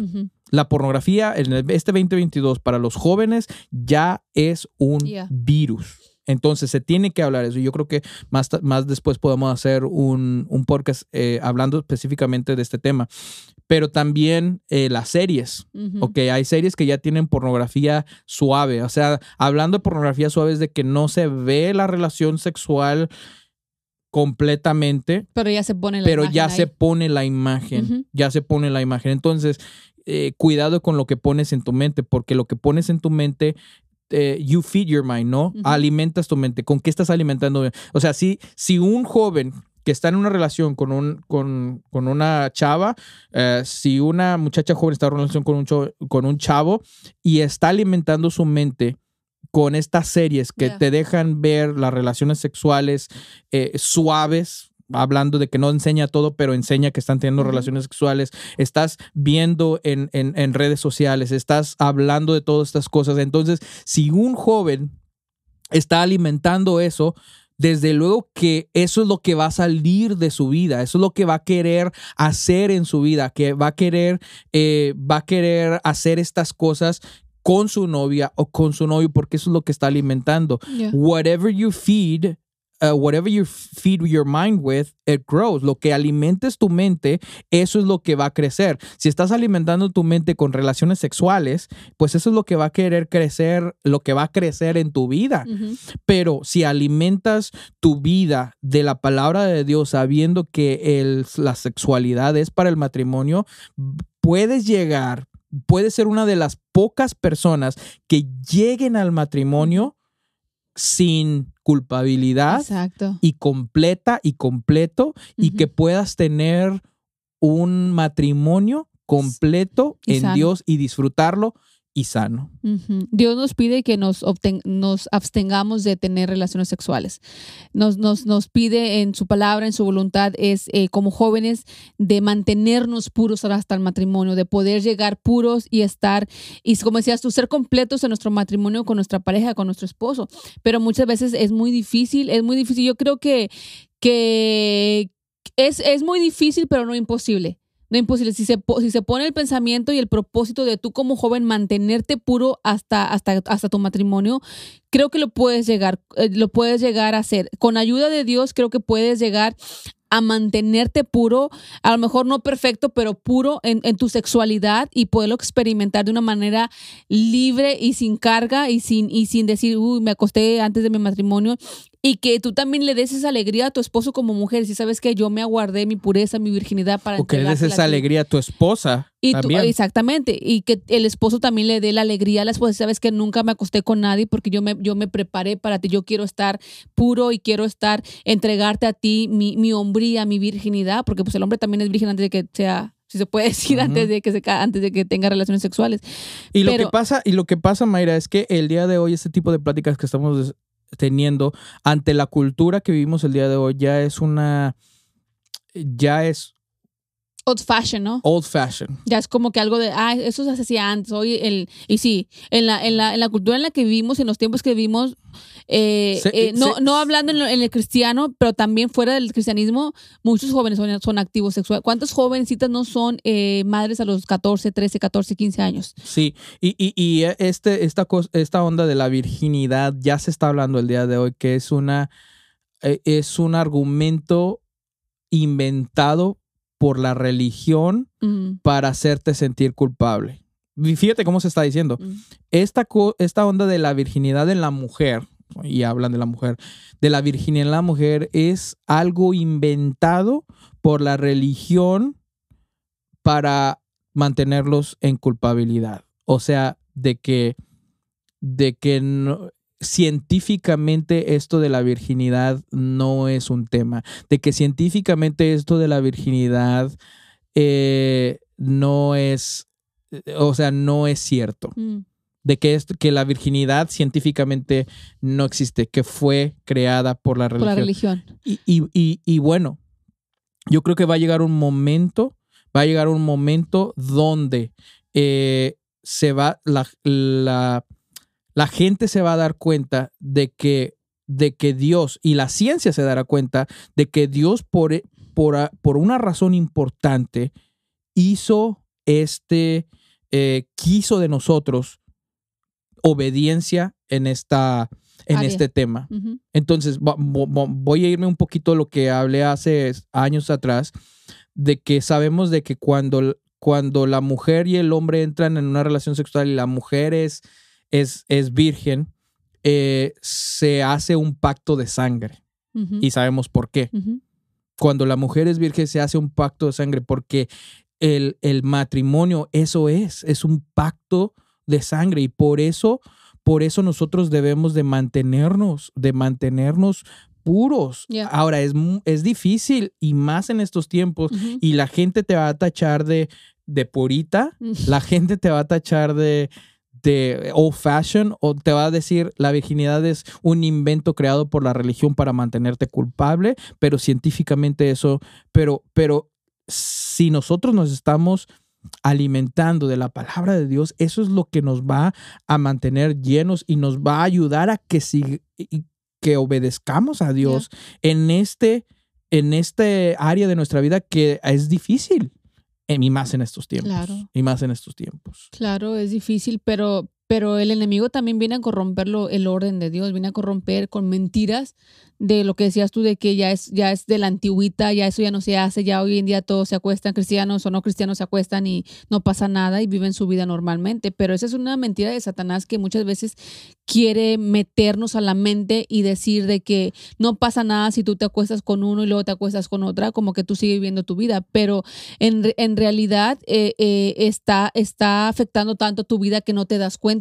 La pornografía en el- este 2022 para los jóvenes ya es un Yeah. virus. Entonces se tiene que hablar eso. Yo creo que más, más después podemos hacer un, un podcast eh, hablando específicamente de este tema. Pero también eh, las series. Ujú. Ok, hay series que ya tienen pornografía suave. O sea, hablando de pornografía suave es de que no se ve la relación sexual completamente, Pero ya se pone la pero imagen ya ahí. se pone la imagen, ya se pone la imagen. Entonces, eh, cuidado con lo que pones en tu mente, porque lo que pones en tu mente, eh, you feed your mind, ¿no? Alimentas tu mente. ¿Con qué estás alimentando? O sea, si, si un joven que está en una relación con, un, con, con una chava, eh, si una muchacha joven está en una relación con un, cho- con un chavo y está alimentando su mente con estas series que Yeah. te dejan ver las relaciones sexuales eh, suaves, hablando de que no enseña todo, pero enseña que están teniendo relaciones sexuales, estás viendo en, en- en redes sociales, estás hablando de todas estas cosas. Entonces, si un joven está alimentando eso, desde luego que eso es lo que va a salir de su vida, eso es lo que va a querer hacer en su vida, que va a querer, eh, va a querer hacer estas cosas con su novia o con su novio, porque eso es lo que está alimentando. Yeah. Whatever you feed, uh, whatever you feed your mind with, it grows. Lo que alimentes tu mente, eso es lo que va a crecer. Si estás alimentando tu mente con relaciones sexuales, pues eso es lo que va a querer crecer, lo que va a crecer en tu vida. Ujú. Pero si alimentas tu vida de la palabra de Dios sabiendo que el- la sexualidad es para el matrimonio, puedes llegar, puedes ser una de las pocas personas que lleguen al matrimonio sin culpabilidad Exacto. y completa y completo y que puedas tener un matrimonio completo Y en sano. Dios y disfrutarlo y sano. Dios nos pide que nos abstengamos de tener relaciones sexuales. Nos, nos, nos pide en su palabra, en su voluntad, es eh, como jóvenes de mantenernos puros hasta el matrimonio, de poder llegar puros y estar, y como decías tú, ser completos en nuestro matrimonio con nuestra pareja, con nuestro esposo. Pero muchas veces es muy difícil, es muy difícil. Yo creo que, que es, es muy difícil, pero no imposible. No imposible. Si se, si se pone el pensamiento y el propósito de tú como joven mantenerte puro hasta, hasta, hasta tu matrimonio, creo que lo puedes llegar, eh, lo puedes llegar a hacer. Con ayuda de Dios, creo que puedes llegar a mantenerte puro, a lo mejor no perfecto, pero puro en, en tu sexualidad y poderlo experimentar de una manera libre y sin carga y sin, y sin decir, uy, me acosté antes de mi matrimonio. Y que tú también le des esa alegría a tu esposo como mujer. Si sabes que yo me aguardé mi pureza, mi virginidad para O que le des esa a alegría a tu esposa. Y tú- exactamente, y que el esposo también le dé la alegría a la esposa. Sabes que nunca me acosté con nadie porque yo me, yo me preparé para ti. Yo quiero estar puro y quiero estar, entregarte a ti mi, mi hombría, mi virginidad, porque pues el hombre también es virgen antes de que sea, si se puede *laughs* decir, antes de que se antes de que tenga relaciones sexuales. Y lo que pasa, y lo que pasa, Mayra, es que el día de hoy, este tipo de pláticas que estamos teniendo, ante la cultura que vivimos el día de hoy, ya es una. Ya es Old fashion, ¿no? old fashion. Ya es como que algo de, ah, eso se hacía antes, hoy el, y sí, en la, en la, en la cultura en la que vivimos, en los tiempos que vivimos, eh, Se- eh, no, se- no hablando en, lo- en el cristiano, pero también fuera del cristianismo, muchos jóvenes son, son activos sexuales. ¿Cuántas jovencitas no son eh, madres a los 14, 13, 14, 15 años? Sí, y, y, y este, esta, esta onda de la virginidad ya se está hablando el día de hoy, que es una eh, es un argumento inventado por la religión para hacerte sentir culpable. Y Fíjate cómo se está diciendo. Esta, esta onda de la virginidad en la mujer, y hablan de la mujer, de la virginidad en la mujer es algo inventado por la religión para mantenerlos en culpabilidad. O sea, de que, de que no- científicamente esto de la virginidad no es un tema. De que científicamente esto de la virginidad eh, no es, o sea, no es cierto mm. de que, es, que la virginidad científicamente no existe, que fue creada por la Por religión. la religión. Y, y- y- y bueno, yo creo que va a llegar un momento, va a llegar un momento donde eh, se va, la, la, la gente se va a dar cuenta de que, de que Dios, y la ciencia se dará cuenta de que Dios por, por, a- por una razón importante hizo este, eh, quiso de nosotros obediencia en, esta, en Área. este tema. Entonces, voy a irme un poquito a lo que hablé hace años atrás, de que sabemos de que cuando, cuando la mujer y el hombre entran en una relación sexual y la mujer es, es, es virgen, eh, se hace un pacto de sangre. Y sabemos por qué. Cuando la mujer es virgen se hace un pacto de sangre porque el, el matrimonio, eso es, es un pacto de sangre y por eso, por eso nosotros debemos de mantenernos, de mantenernos puros. Ya. Ahora, es, es difícil y más en estos tiempos y la gente te va a tachar de, de purita, la gente te va a tachar de, de old fashion o te va a decir la virginidad es un invento creado por la religión para mantenerte culpable, pero científicamente eso, pero, pero si nosotros nos estamos alimentando de la palabra de Dios, eso es lo que nos va a mantener llenos y nos va a ayudar a que, si, que obedezcamos a Dios en este en este área de nuestra vida que es difícil y más en estos tiempos Claro. y más en estos tiempos Claro, es difícil, pero, pero el enemigo también viene a corromper lo- el orden de Dios, viene a corromper con mentiras de lo que decías tú, de que ya es, ya es de la antigüita, ya eso ya no se hace, ya hoy en día todos se acuestan, cristianos o no cristianos se acuestan y no pasa nada y viven su vida normalmente. Pero esa es una mentira de Satanás que muchas veces quiere meternos a la mente y decir de que no pasa nada si tú te acuestas con uno y luego te acuestas con otra, como que tú sigues viviendo tu vida. Pero en, en realidad eh, eh, está, está afectando tanto tu vida que no te das cuenta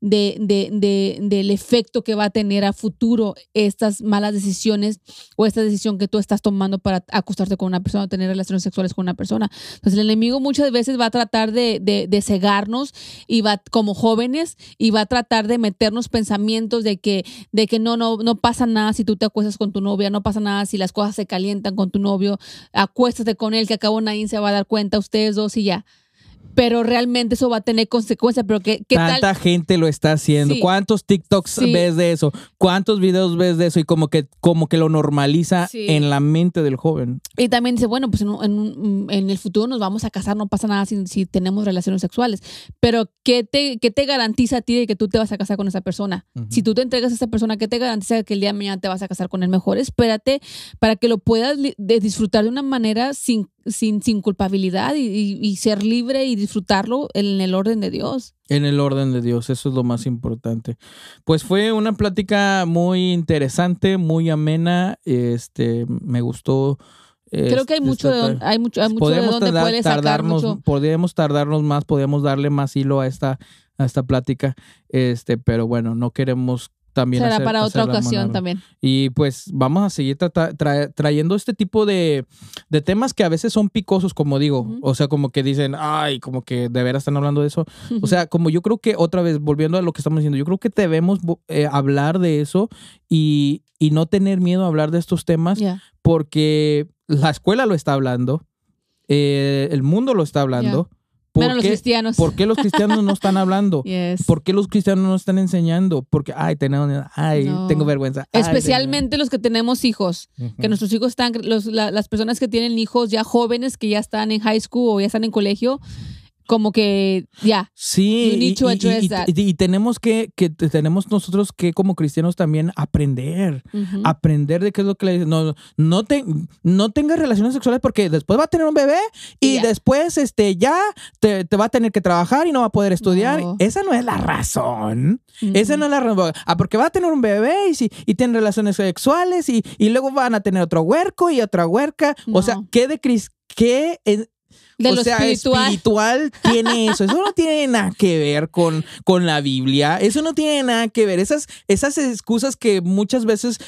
de, de- de- del efecto que va a tener a futuro estas malas decisiones o esta decisión que tú estás tomando para acostarte con una persona o tener relaciones sexuales con una persona. Entonces el enemigo muchas veces va a tratar de, de- de cegarnos y va como jóvenes y va a tratar de meternos pensamientos de que, de que no, no, no pasa nada si tú te acuestas con tu novia, no pasa nada si las cosas se calientan con tu novio, acuéstate con él que acabo nadie se va a dar cuenta, ustedes dos y ya. Pero realmente eso va a tener consecuencias, pero ¿qué, qué tanta tal? gente lo está haciendo Sí. cuántos TikToks Sí. ves de eso cuántos videos ves de eso y como que como que lo normaliza Sí. en la mente del joven Y también dice, bueno, pues en, en en el futuro nos vamos a casar, no pasa nada si, si tenemos relaciones sexuales. Pero ¿qué te, ¿qué te garantiza a ti de que tú te vas a casar con esa persona? Si tú te entregas a esa persona, ¿qué te garantiza que el día de mañana te vas a casar con él mejor? Espérate para que lo puedas de disfrutar de una manera sin, sin, sin culpabilidad y, y- y ser libre y disfrutarlo en el orden de Dios. En el orden de Dios, eso es lo más importante. Pues fue una plática muy interesante, muy amena. Este, me gustó. Creo que hay este, mucho de, hay mucho, hay mucho de podemos donde tardar- puedes sacar tardarnos, mucho. podríamos tardarnos más, podríamos darle más hilo a esta, a esta plática. Este, pero bueno, no queremos también Será hacer- para otra ocasión también. Y pues vamos a seguir tra- trayendo este tipo de, de temas que a veces son picosos, como digo. O sea, como que dicen, ay, como que de veras están hablando de eso. *laughs* O sea, como yo creo que otra vez, volviendo a lo que estamos diciendo, yo creo que debemos eh, hablar de eso y, y no tener miedo a hablar de estos temas porque la escuela lo está hablando, eh, el mundo lo está hablando. ¿Por Menos los qué- cristianos. ¿Por qué los cristianos no están hablando? *laughs* Yes. ¿Por qué los cristianos no están enseñando? Porque, ay, tenemos, ay, No. tengo vergüenza. ay, Especialmente los que tenemos hijos. que nuestros hijos están, los- la- las personas que tienen hijos ya jóvenes, que ya están en high school o ya están en colegio, como que ya. Sí, You need y, to y- address y- that. y- y tenemos que, que te- tenemos nosotros que como cristianos también aprender, aprender de qué es lo que le dicen. No, no, te, no tengas relaciones sexuales porque después va a tener un bebé y después este, ya te, te va a tener que trabajar y no va a poder estudiar. No. Esa no es la razón. Esa no es la razón. Ah, porque va a tener un bebé y, si, y tiene relaciones sexuales y, y luego van a tener otro huerco y otra huerca. O sea. ¿qué de cris qué De o lo sea, espiritual. espiritual tiene eso. Eso no tiene nada que ver con, con la Biblia. Eso no tiene nada que ver. Esas, esas excusas que muchas veces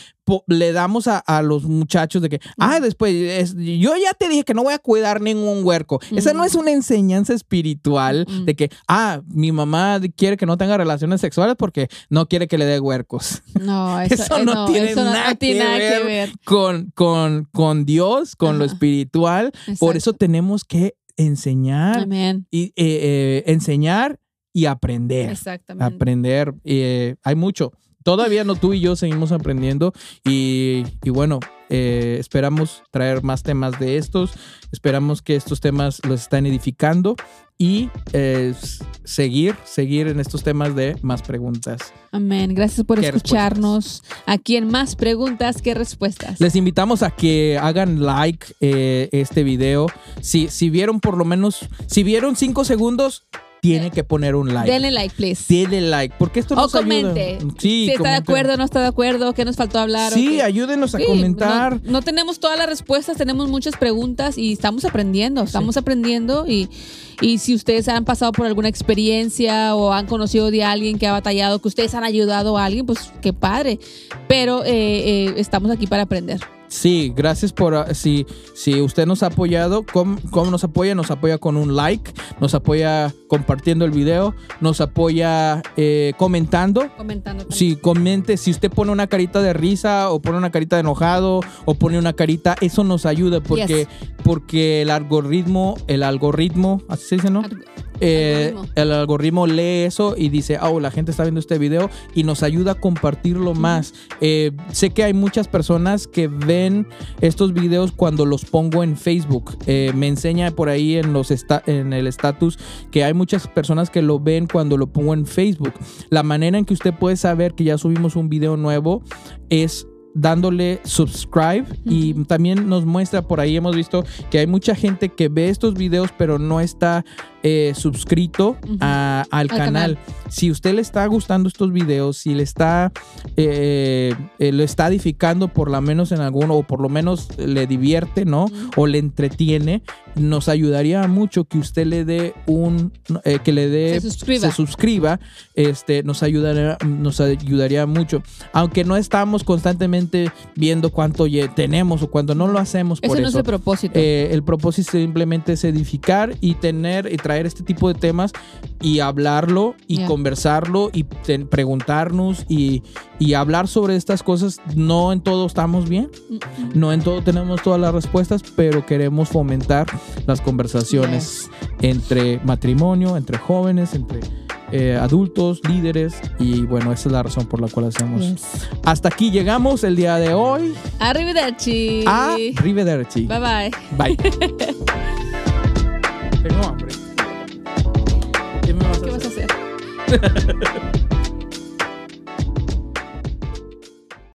le damos a, a los muchachos de que, ah, después, es- yo ya te dije que no voy a cuidar ningún huerco. Esa no es una enseñanza espiritual de que, ah, mi mamá quiere que no tenga relaciones sexuales porque no quiere que le dé huercos. No, *laughs* eso, Eso no tiene eso no- no nada tiene que nada que ver ver. Con, con, con Dios, con lo espiritual. Por eso tenemos que enseñar Amén. y eh, eh, enseñar y aprender. Exactamente. Aprender. eh, hay mucho. Todavía no tú y yo seguimos aprendiendo y, y bueno, eh, esperamos traer más temas de estos. Esperamos que estos temas los están edificando y eh, seguir, seguir en estos temas de más preguntas. Amén. Gracias por ¿Qué escucharnos aquí en Más Preguntas que Respuestas. Les invitamos a que hagan like eh, este video. Si, si vieron por lo menos, si vieron cinco segundos, tiene que poner un like. Denle like, please. Denle like, porque esto O nos ayuda. comente. Sí, si está de acuerdo, no está de acuerdo, qué nos faltó hablar. Sí, ayúdenos a Sí, comentar. No, no tenemos todas las respuestas, tenemos muchas preguntas y estamos aprendiendo, estamos aprendiendo y, y si ustedes han pasado por alguna experiencia o han conocido de alguien que ha batallado, que ustedes han ayudado a alguien, pues qué padre. Pero eh, eh, estamos aquí para aprender. Sí, gracias por ah, si, si usted nos ha apoyado, ¿cómo, cómo nos apoya? Nos apoya con un like, nos apoya compartiendo el video, nos apoya eh, comentando. Comentando. Si comente, si usted pone una carita de risa o pone una carita de enojado o pone una carita, eso nos ayuda porque, porque el algoritmo, el algoritmo, así se dice, ¿no? Eh, algoritmo. el algoritmo lee eso y dice, oh, la gente está viendo este video y nos ayuda a compartirlo más. Eh, sé que hay muchas personas que ven estos videos cuando los pongo en Facebook. Eh, me enseña por ahí en, los en el estatus que hay muchas personas que lo ven cuando lo pongo en Facebook. La manera en que usted puede saber que ya subimos un video nuevo es dándole subscribe y también nos muestra por ahí. Hemos visto que hay mucha gente que ve estos videos pero no está eh, suscrito a- al, Al canal. Si usted le está gustando estos videos, si le está eh, eh, lo está edificando por lo menos en alguno o por lo menos le divierte, ¿no? O le entretiene, nos ayudaría mucho que usted le dé un eh, que le dé Se suscriba. se suscriba, este, nos ayudaría, nos ayudaría mucho. Aunque no estamos constantemente viendo cuánto tenemos o cuando no lo hacemos por Ese no es eso. el propósito. Eh, el propósito simplemente es edificar y tener y traer este tipo de temas y hablarlo y conversarlo y preguntarnos y, y hablar sobre estas cosas. No en todo estamos bien, Mm, no en todo tenemos todas las respuestas, pero queremos fomentar las conversaciones entre matrimonio, entre jóvenes, entre eh, adultos, líderes y bueno, esa es la razón por la cual hacemos. Yes. Hasta aquí llegamos el día de hoy Arrivederci. a Rivederci. Bye bye. Bye. *laughs* Tengo hambre. ¿Qué me vas a ¿Qué vas hacer? a hacer? *laughs*